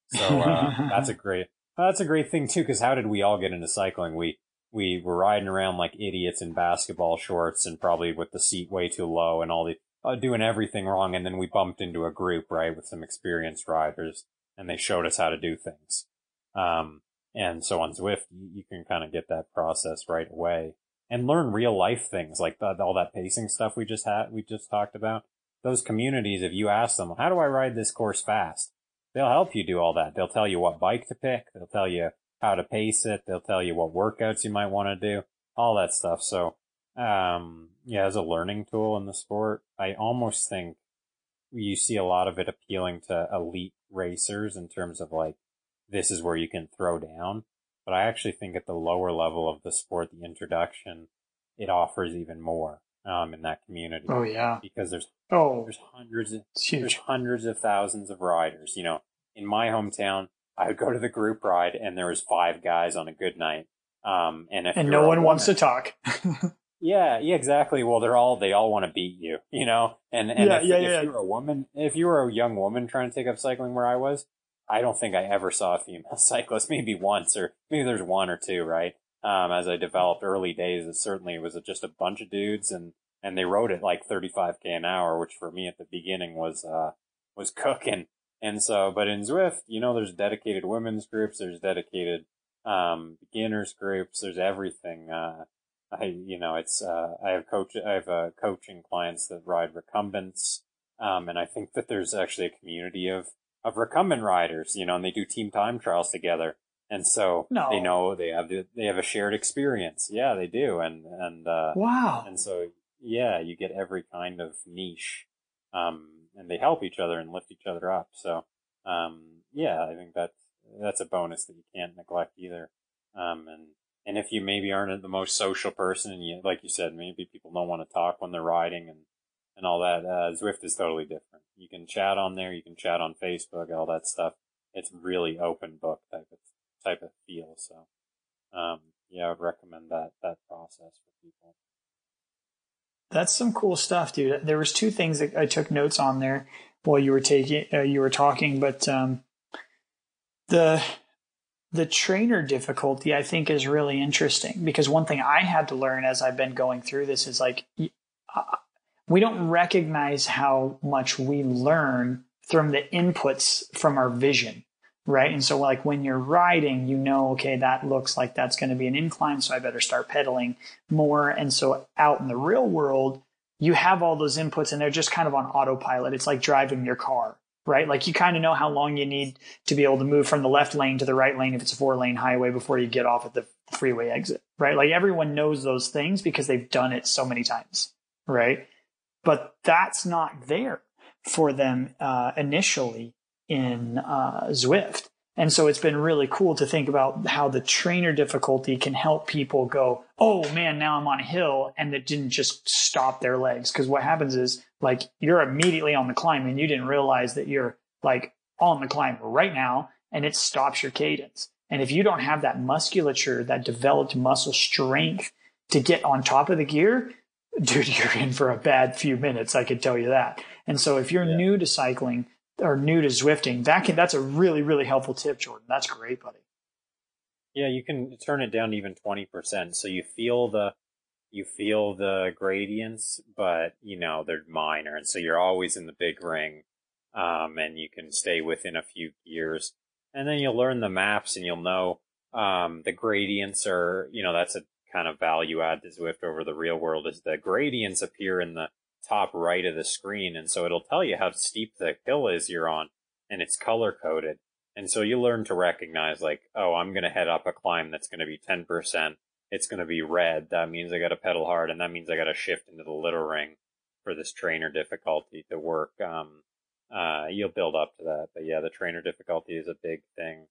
S7: So, uh, that's a great, that's a great thing too, cause how did we all get into cycling? We, we were riding around like idiots in basketball shorts and probably with the seat way too low and all the, uh, doing everything wrong. And then we bumped into a group, right, with some experienced riders and they showed us how to do things. Um, and so on Zwift, you, can kind of get that process right away and learn real life things like the, all that pacing stuff we just had, we just talked about. Those communities, if you ask them, how do I ride this course fast? They'll help you do all that. They'll tell you what bike to pick. They'll tell you how to pace it. They'll tell you what workouts you might want to do, all that stuff. So, um, yeah, as a learning tool in the sport, I almost think you see a lot of it appealing to elite racers in terms of like this is where you can throw down. But I actually think at the lower level of the sport, the introduction, it offers even more um, in that community.
S5: Oh yeah,
S7: because there's
S5: oh
S7: there's hundreds of there's hundreds of thousands of riders. You know, in my hometown, I would go to the group ride, and there was five guys on a good night. Um, and
S5: and no one woman, wants to talk.
S7: yeah, yeah, exactly. Well, they're all they all want to beat you, you know. And and
S5: yeah,
S7: if,
S5: yeah,
S7: if
S5: yeah.
S7: you're a woman, if you were a young woman trying to take up cycling where I was, I don't think I ever saw a female cyclist, maybe once or maybe there's one or two, right? Um, as I developed early days, it certainly was just a bunch of dudes and, and they rode it like 35k an hour, which for me at the beginning was, uh, was cooking. And so, but in Zwift, you know, there's dedicated women's groups, there's dedicated, um, beginners groups, there's everything. Uh, I, you know, it's, uh, I have coach, I have, uh, coaching clients that ride recumbents. Um, and I think that there's actually a community of, of recumbent riders, you know, and they do team time trials together. And so
S5: no.
S7: they know they have the, they have a shared experience. Yeah, they do. And, and, uh,
S5: wow.
S7: And so, yeah, you get every kind of niche. Um, and they help each other and lift each other up. So, um, yeah, I think that's, that's a bonus that you can't neglect either. Um, and, and if you maybe aren't the most social person and you, like you said, maybe people don't want to talk when they're riding and, and all that, uh, Zwift is totally different. You can chat on there. You can chat on Facebook, all that stuff. It's really open book type of, type of feel. So, um, yeah, I would recommend that, that process for people.
S5: That's some cool stuff, dude. There was two things that I took notes on there while you were taking, uh, you were talking, but, um, the, the trainer difficulty I think is really interesting because one thing I had to learn as I've been going through this is like, uh, we don't recognize how much we learn from the inputs from our vision right? And so like when you're riding you know okay that looks like that's going to be an incline so i better start pedaling more. And so out in the real world you have all those inputs and they're just kind of on autopilot. It's like driving your car right? Like you kind of know how long you need to be able to move from the left lane to the right lane if it's a four lane highway before you get off at the freeway exit right? Like everyone knows those things because they've done it so many times right? But that's not there for them uh, initially in uh, Zwift. And so it's been really cool to think about how the trainer difficulty can help people go, oh man, now I'm on a hill, and it didn't just stop their legs. Because what happens is, like, you're immediately on the climb and you didn't realize that you're like on the climb right now, and it stops your cadence. And if you don't have that musculature, that developed muscle strength to get on top of the gear, dude, you're in for a bad few minutes. I could tell you that. And so if you're yeah. new to cycling or new to Zwifting, that can, that's a really, really helpful tip, Jordan. That's great, buddy.
S7: Yeah, you can turn it down even 20%. So you feel the, you feel the gradients, but you know, they're minor. And so you're always in the big ring. Um, and you can stay within a few gears and then you'll learn the maps and you'll know, um, the gradients are, you know, that's a kind of value add to Zwift over the real world is the gradients appear in the top right of the screen, and so it'll tell you how steep the hill is you're on, and it's color coded. And so you learn to recognize like, oh, I'm going to head up a climb that's going to be 10%. It's going to be red. That means I got to pedal hard and that means I got to shift into the little ring for this trainer difficulty to work. Um, uh, you'll build up to that. But yeah, the trainer difficulty is a big thing.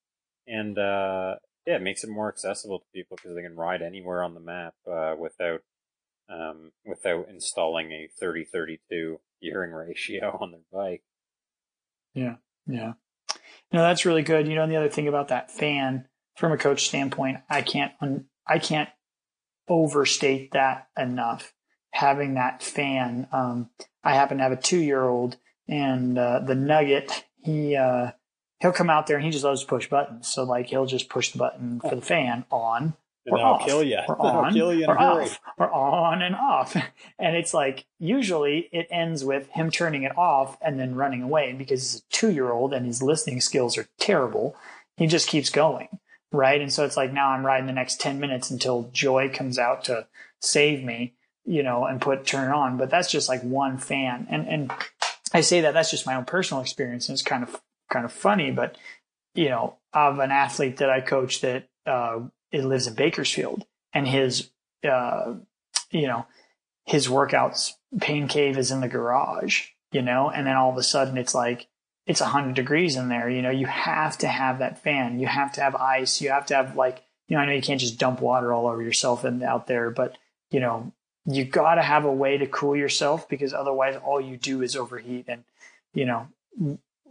S7: And, uh, yeah, it makes it more accessible to people because they can ride anywhere on the map, uh, without, um, without installing a 30-32 gearing ratio on their bike.
S5: Yeah. Yeah. No, that's really good. You know, the other thing about that fan from a coach standpoint, I can't, I can't overstate that enough. Having that fan, um, I happen to have a two year old and, uh, the nugget, he, uh, he'll come out there and he just loves to push buttons. So like he'll just push the button for the fan on
S7: or
S5: off,
S7: kill you.
S5: or on,
S7: kill you
S5: or off, or on and off. And it's like usually it ends with him turning it off and then running away because he's a two year old and his listening skills are terrible. He just keeps going, right? And so it's like now I'm riding the next ten minutes until Joy comes out to save me, you know, and put turn on. But that's just like one fan, and and I say that that's just my own personal experience, and it's kind of kind of funny, but you know, of an athlete that I coach that uh, it lives in Bakersfield, and his, uh, you know, his workouts pain cave is in the garage, you know, and then all of a sudden it's like it's a hundred degrees in there. You know, you have to have that fan. You have to have ice. You have to have like, you know, I know you can't just dump water all over yourself and out there, but you know, you got to have a way to cool yourself because otherwise all you do is overheat. And you know,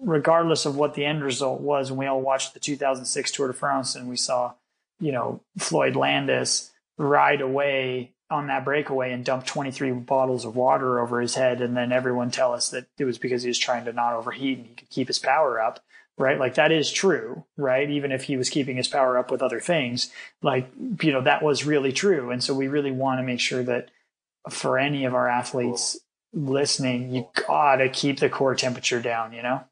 S5: regardless of what the end result was, when we all watched the 2006 Tour de France and we saw you know, Floyd Landis ride away on that breakaway and dump 23 bottles of water over his head and then everyone tell us that it was because he was trying to not overheat and he could keep his power up right? Like that is true right? Even if he was keeping his power up with other things like you know that was really true. And so we really want to make sure that for any of our athletes listening you gotta keep the core temperature down you know?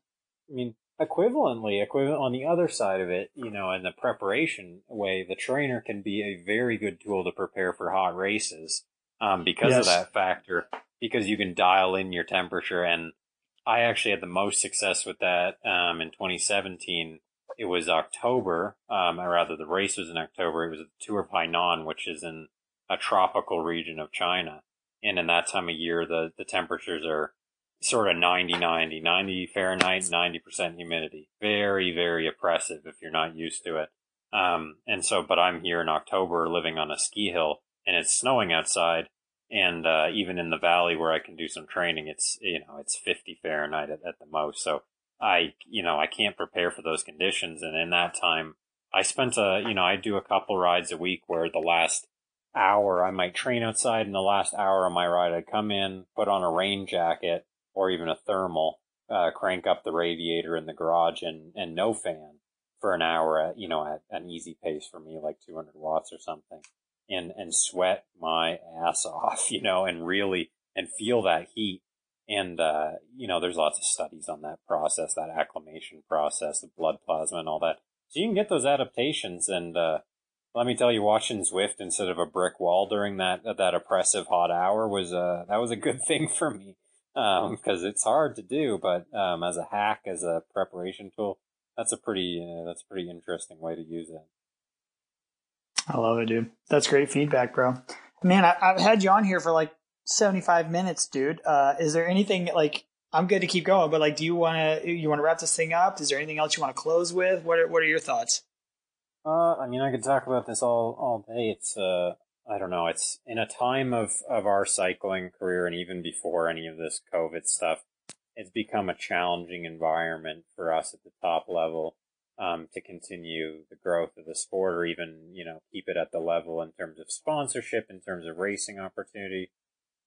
S7: I mean, equivalently, equivalent on the other side of it, you know, in the preparation way, the trainer can be a very good tool to prepare for hot races um, because
S5: Yes.
S7: of that factor. Because you can dial in your temperature, and I actually had the most success with that um, in 2017. It was October, um, or rather, the race was in October. It was the Tour of Hainan, which is in a tropical region of China, and in that time of year, the the temperatures are sort of 90 90 90 fahrenheit 90% humidity. Very very oppressive if you're not used to it. Um and so but i'm here in october living on a ski hill and it's snowing outside and uh even in the valley where i can do some training it's you know it's 50 fahrenheit at, at the most. So i you know i can't prepare for those conditions and in that time i spent a you know i do a couple rides a week where the last hour i might train outside and the last hour of my ride i'd come in put on a rain jacket or even a thermal, uh, crank up the radiator in the garage and, and no fan for an hour at, you know, at an easy pace for me, like 200 watts or something and, and sweat my ass off, you know, and really, and feel that heat. And, uh, you know, there's lots of studies on that process, that acclimation process, the blood plasma and all that. So you can get those adaptations and, uh, let me tell you, watching Zwift instead of a brick wall during that that oppressive hot hour was uh that was a good thing for me um, because it's hard to do, but um, as a hack, as a preparation tool, that's a pretty uh, that's a pretty interesting way to use it.
S5: I love it, dude. That's great feedback, bro. Man, I, I've had you on here for like 75 minutes, dude. Uh, is there anything like I'm good to keep going, but like, do you want to you want to wrap this thing up? Is there anything else you want to close with? What are, what are your thoughts?
S7: Uh, I mean, I could talk about this all all day. It's uh, I don't know. It's in a time of of our cycling career, and even before any of this COVID stuff, it's become a challenging environment for us at the top level um, to continue the growth of the sport, or even you know keep it at the level in terms of sponsorship, in terms of racing opportunity.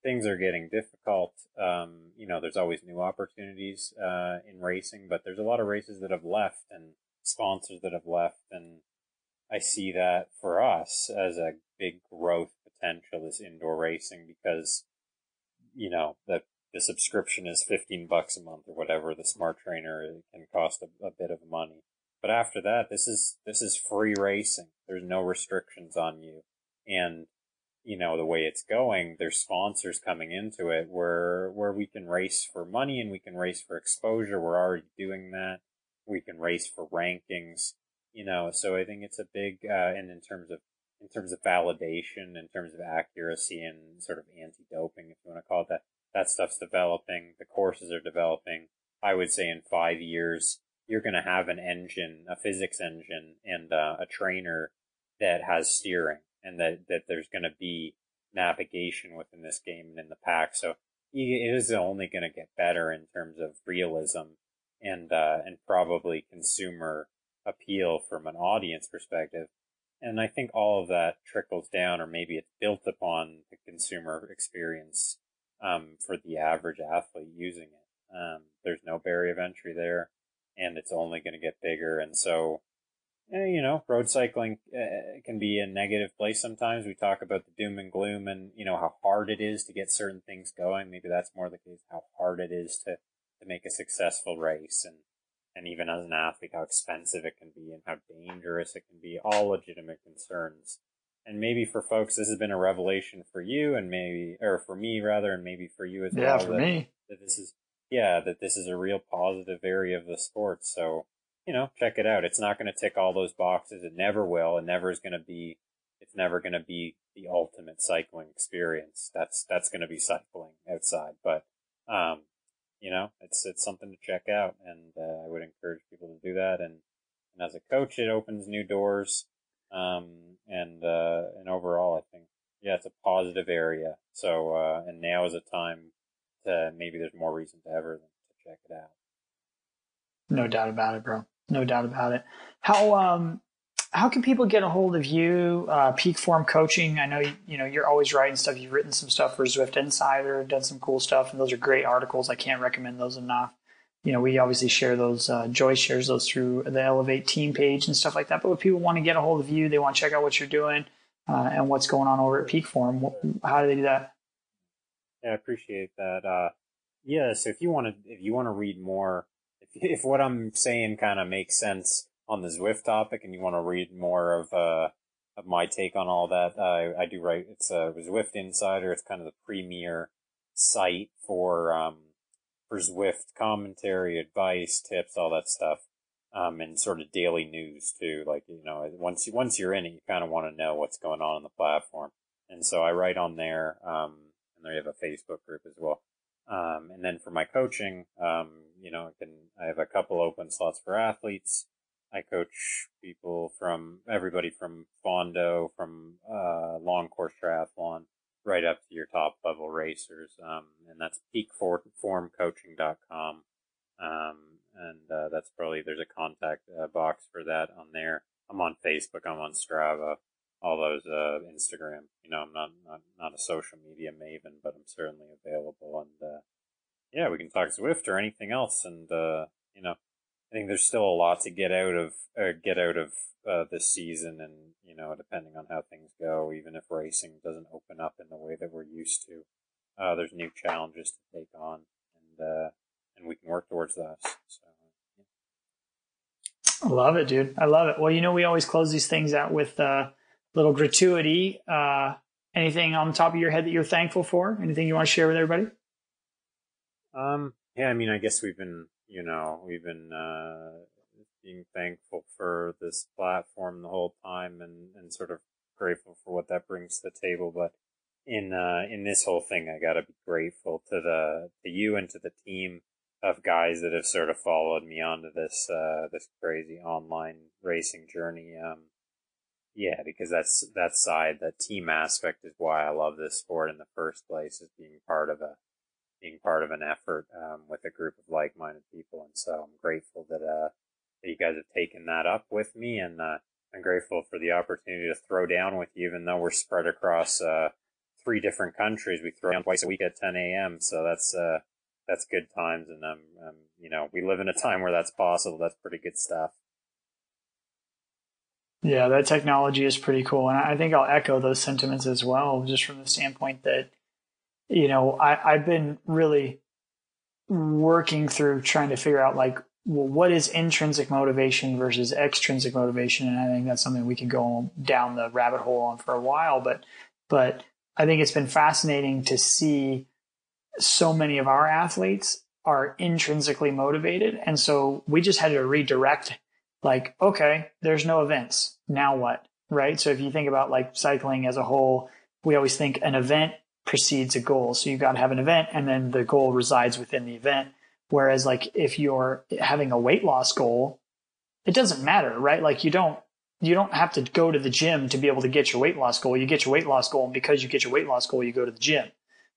S7: Things are getting difficult. Um, you know, there's always new opportunities uh, in racing, but there's a lot of races that have left and sponsors that have left, and I see that for us as a big growth potential is indoor racing because, you know, the, the subscription is 15 bucks a month or whatever. The smart trainer can cost a, a bit of money. But after that, this is, this is free racing. There's no restrictions on you. And you know, the way it's going, there's sponsors coming into it where, where we can race for money and we can race for exposure. We're already doing that. We can race for rankings, you know, so I think it's a big, uh, and in terms of, in terms of validation, in terms of accuracy and sort of anti-doping, if you want to call it that, that stuff's developing. The courses are developing. I would say in five years, you're going to have an engine, a physics engine and uh, a trainer that has steering and that, that there's going to be navigation within this game and in the pack. So it is only going to get better in terms of realism and, uh, and probably consumer appeal from an audience perspective. And I think all of that trickles down, or maybe it's built upon the consumer experience um, for the average athlete using it. Um, there's no barrier of entry there, and it's only going to get bigger. And so eh, you know, road cycling uh, can be a negative place sometimes. We talk about the doom and gloom and, you know, how hard it is to get certain things going. Maybe that's more the case, how hard it is to, to make a successful race and, and even as an athlete, how expensive it can be and how dangerous it can be. All legitimate concerns. And maybe for folks, this has been a revelation for you and maybe, or for me rather, and maybe for you as
S5: yeah,
S7: well.
S5: for
S7: that,
S5: me.
S7: That this is, yeah, that this is a real positive area of the sport. So, you know, check it out. It's not going to tick all those boxes. It never will. It never is going to be, it's never going to be the ultimate cycling experience. That's, that's going to be cycling outside. But, um, you know, it's, it's something to check out. And, uh, I would encourage people to do that. And, and as a coach, it opens new doors. Um, and, uh, and overall, I think, yeah, it's a positive area. So, uh, and now is a time to maybe there's more reason to ever to check it out.
S5: No doubt about it, bro. No doubt about it. How um how can people get a hold of you? Uh, Peak Form Coaching. I know you, you know you're always writing stuff. You've written some stuff for Zwift Insider, done some cool stuff, and those are great articles. I can't recommend those enough. You know, we obviously share those. Uh, Joyce shares those through the Elevate team page and stuff like that. But if people want to get a hold of you, they want to check out what you're doing uh, and what's going on over at Peak Form. How do they do that?
S7: Yeah, I appreciate that. Uh, yeah, so if you want to, if you want to read more if what I'm saying kind of makes sense on the Zwift topic and you want to read more of, uh, of my take on all that, uh, I do write, it's a Zwift Insider. It's kind of the premier site for, um, for Zwift commentary, advice, tips, all that stuff. Um, and sort of daily news too. Like, you know, once you, once you're in it, you kind of want to know what's going on on the platform. And so I write on there, um, and they have a Facebook group as well. Um, and then for my coaching, um, you know, I can, I have a couple open slots for athletes. I coach people from everybody from Fondo, from, uh, long course triathlon, right up to your top level racers. Um, and that's peakformcoaching.com. Um, and, uh, that's probably, there's a contact uh, box for that on there. I'm on Facebook. I'm on Strava all those uh, Instagram. You know, I'm not, not not a social media maven, but I'm certainly available. And uh, yeah, we can talk Zwift or anything else. And uh, you know, I think there's still a lot to get out of uh, get out of uh, this season. And you know, depending on how things go, even if racing doesn't open up in the way that we're used to, uh, there's new challenges to take on, and uh, and we can work towards that. So.
S5: I love it, dude. I love it. Well, you know, we always close these things out with a little gratuity. Uh, anything on top of your head that you're thankful for? Anything you want to share with everybody?
S7: Um, yeah, I mean, I guess we've been, you know, we've been, uh, being thankful for this platform the whole time and, and sort of grateful for what that brings to the table. But in, uh, in this whole thing, I gotta be grateful to the, to you and to the team of guys that have sort of followed me onto this, uh, this crazy online racing journey. Um, yeah, because that's that side, that team aspect is why I love this sport in the first place, is being part of a being part of an effort um, with a group of like-minded people, and so I'm grateful that uh, that you guys have taken that up with me, and uh, I'm grateful for the opportunity to throw down with you, even though we're spread across uh, three different countries. We throw down twice a week at 10 a.m., so that's uh, that's good times, and um, um, you know, we live in a time where that's possible. That's pretty good stuff.
S5: Yeah, that technology is pretty cool. And I think I'll echo those sentiments as well, just from the standpoint that, you know, I, I've been really working through trying to figure out like, well, what is intrinsic motivation versus extrinsic motivation? And I think that's something we could go down the rabbit hole on for a while. But, but I think it's been fascinating to see so many of our athletes are intrinsically motivated. And so we just had to redirect like, okay, there's no events. Now what? Right. So if you think about like cycling as a whole, we always think an event precedes a goal. So you've got to have an event and then the goal resides within the event. Whereas like if you're having a weight loss goal, it doesn't matter, right? Like you don't you don't have to go to the gym to be able to get your weight loss goal. You get your weight loss goal, and because you get your weight loss goal, you go to the gym.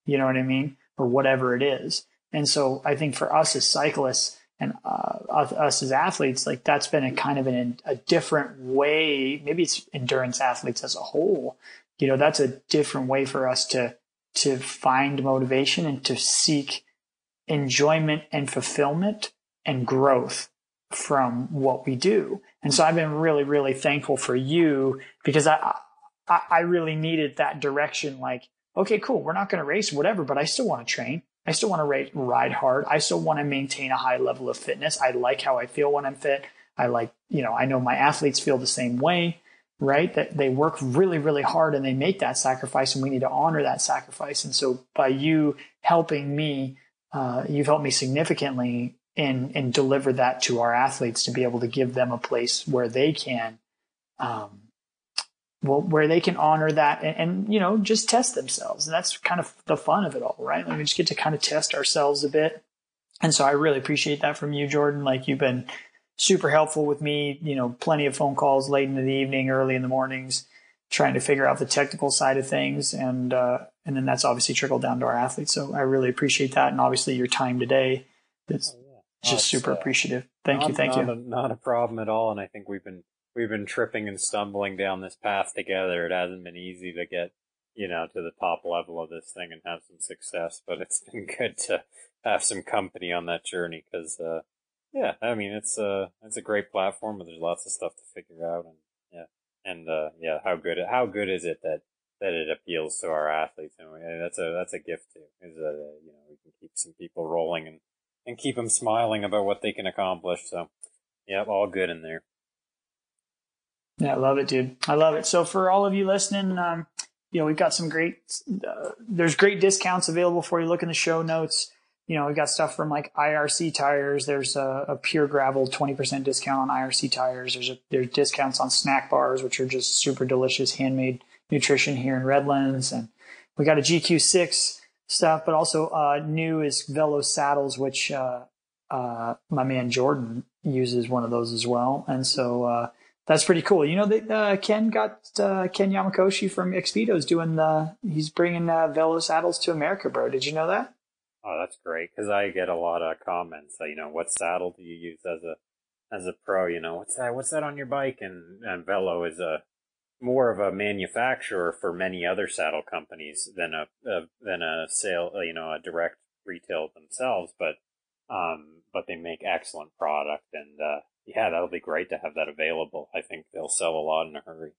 S5: You know what I mean? Or whatever it is. And so I think for us as cyclists and uh, us as athletes, like that's been a kind of an, a different way. Maybe it's endurance athletes as a whole. You know, that's a different way for us to to find motivation and to seek enjoyment and fulfillment and growth from what we do. And so I've been really, really thankful for you because I, I, I really needed that direction. Like, okay, cool. We're not going to race, whatever, but I still want to train. I still want to ride hard. I still want to maintain a high level of fitness. I like how I feel when I'm fit. I like, you know, I know my athletes feel the same way, right? That they work really, really hard and they make that sacrifice and we need to honor that sacrifice. And so by you helping me, uh, you've helped me significantly and and deliver that to our athletes to be able to give them a place where they can um, well where they can honor that and, and, you know just test themselves and that's kind of the fun of it all right like we just get to kind of test ourselves a bit and so i really appreciate that from you jordan like you've been super helpful with me you know plenty of phone calls late into the evening early in the mornings trying to figure out the technical side of things and uh, and then that's obviously trickled down to our athletes so i really appreciate that and obviously your time today it's just super uh, appreciative. Thank
S7: not,
S5: you, thank
S7: not
S5: you.
S7: A, not a problem at all, and I think we've been we've been tripping and stumbling down this path together. It hasn't been easy to get you know to the top level of this thing and have some success, but it's been good to have some company on that journey because uh, yeah, I mean it's a it's a great platform, but there's lots of stuff to figure out, and yeah, and uh, yeah, how good how good is it that that it appeals to our athletes, and that's a that's a gift too. Is that uh, you know we can keep some people rolling and and keep them smiling about what they can accomplish. So, yeah, all good in there.
S5: Yeah, I love it, dude. I love it. So for all of you listening, um, you know, we've got some great, uh, there's great discounts available for you. Look in the show notes. You know, we got stuff from like IRC tires. There's a, a pure gravel 20% discount on IRC tires. There's a, there's discounts on SNAAK Bars, which are just super delicious handmade nutrition here in Redlands. And we got a GQ6 stuff, but also uh, new is Velo saddles, which uh, uh, my man Jordan uses one of those as well, and so uh, that's pretty cool. You know that uh, Ken got uh, Ken Yamakoshi from Expedos doing the he's bringing Velo saddles to America, bro. Did you know that?
S7: Oh, that's great because I get a lot of comments. you know, what saddle do you use as a as a pro? You know, what's that? What's that on your bike? And and Velo is a more of a manufacturer for many other saddle companies than a, a than a sale, you know, a direct retail themselves. But um, but they make excellent product, and uh, yeah, that'll be great to have that available. I think they'll sell a lot in a hurry.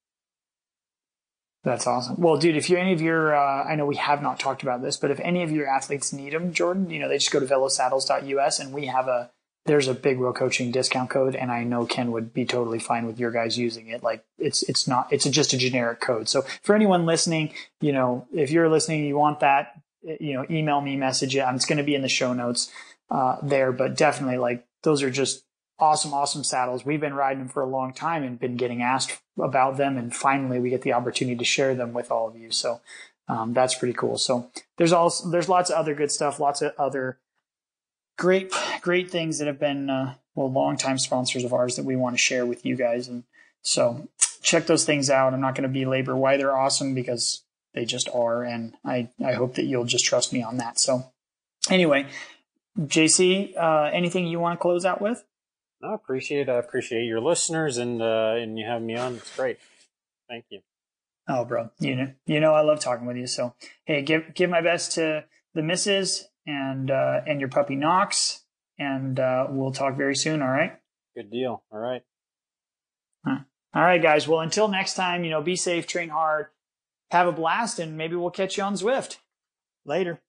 S5: That's awesome. Well, dude, if you any of your, uh, I know we have not talked about this, but if any of your athletes need them, Jordan, you know, they just go to velosaddles.us and we have a there's a big wheel coaching discount code and I know Ken would be totally fine with your guys using it. Like it's, it's not, it's a, just a generic code. So for anyone listening, you know, if you're listening, you want that, you know, email me, message it. It's going to be in the show notes, uh, there, but definitely like those are just awesome, awesome saddles. We've been riding them for a long time and been getting asked about them. And finally we get the opportunity to share them with all of you. So, um, that's pretty cool. So there's also, there's lots of other good stuff, lots of other, great, great things that have been, uh, well, longtime sponsors of ours that we want to share with you guys. And so check those things out. I'm not going to belabor why they're awesome because they just are. And I, I hope that you'll just trust me on that. So anyway, JC, uh, anything you want to close out with?
S7: No, appreciate, it. I appreciate your listeners and, uh, and you having me on. It's great. Thank you.
S5: Oh, bro, you know, you know, I love talking with you. So, hey, give, give my best to the misses and uh, and your puppy Knox, and uh, we'll talk very soon. All right.
S7: Good deal. All right.
S5: Huh. All right, guys. Well, until next time, you know, be safe, train hard, have a blast, and maybe we'll catch you on Zwift. Later.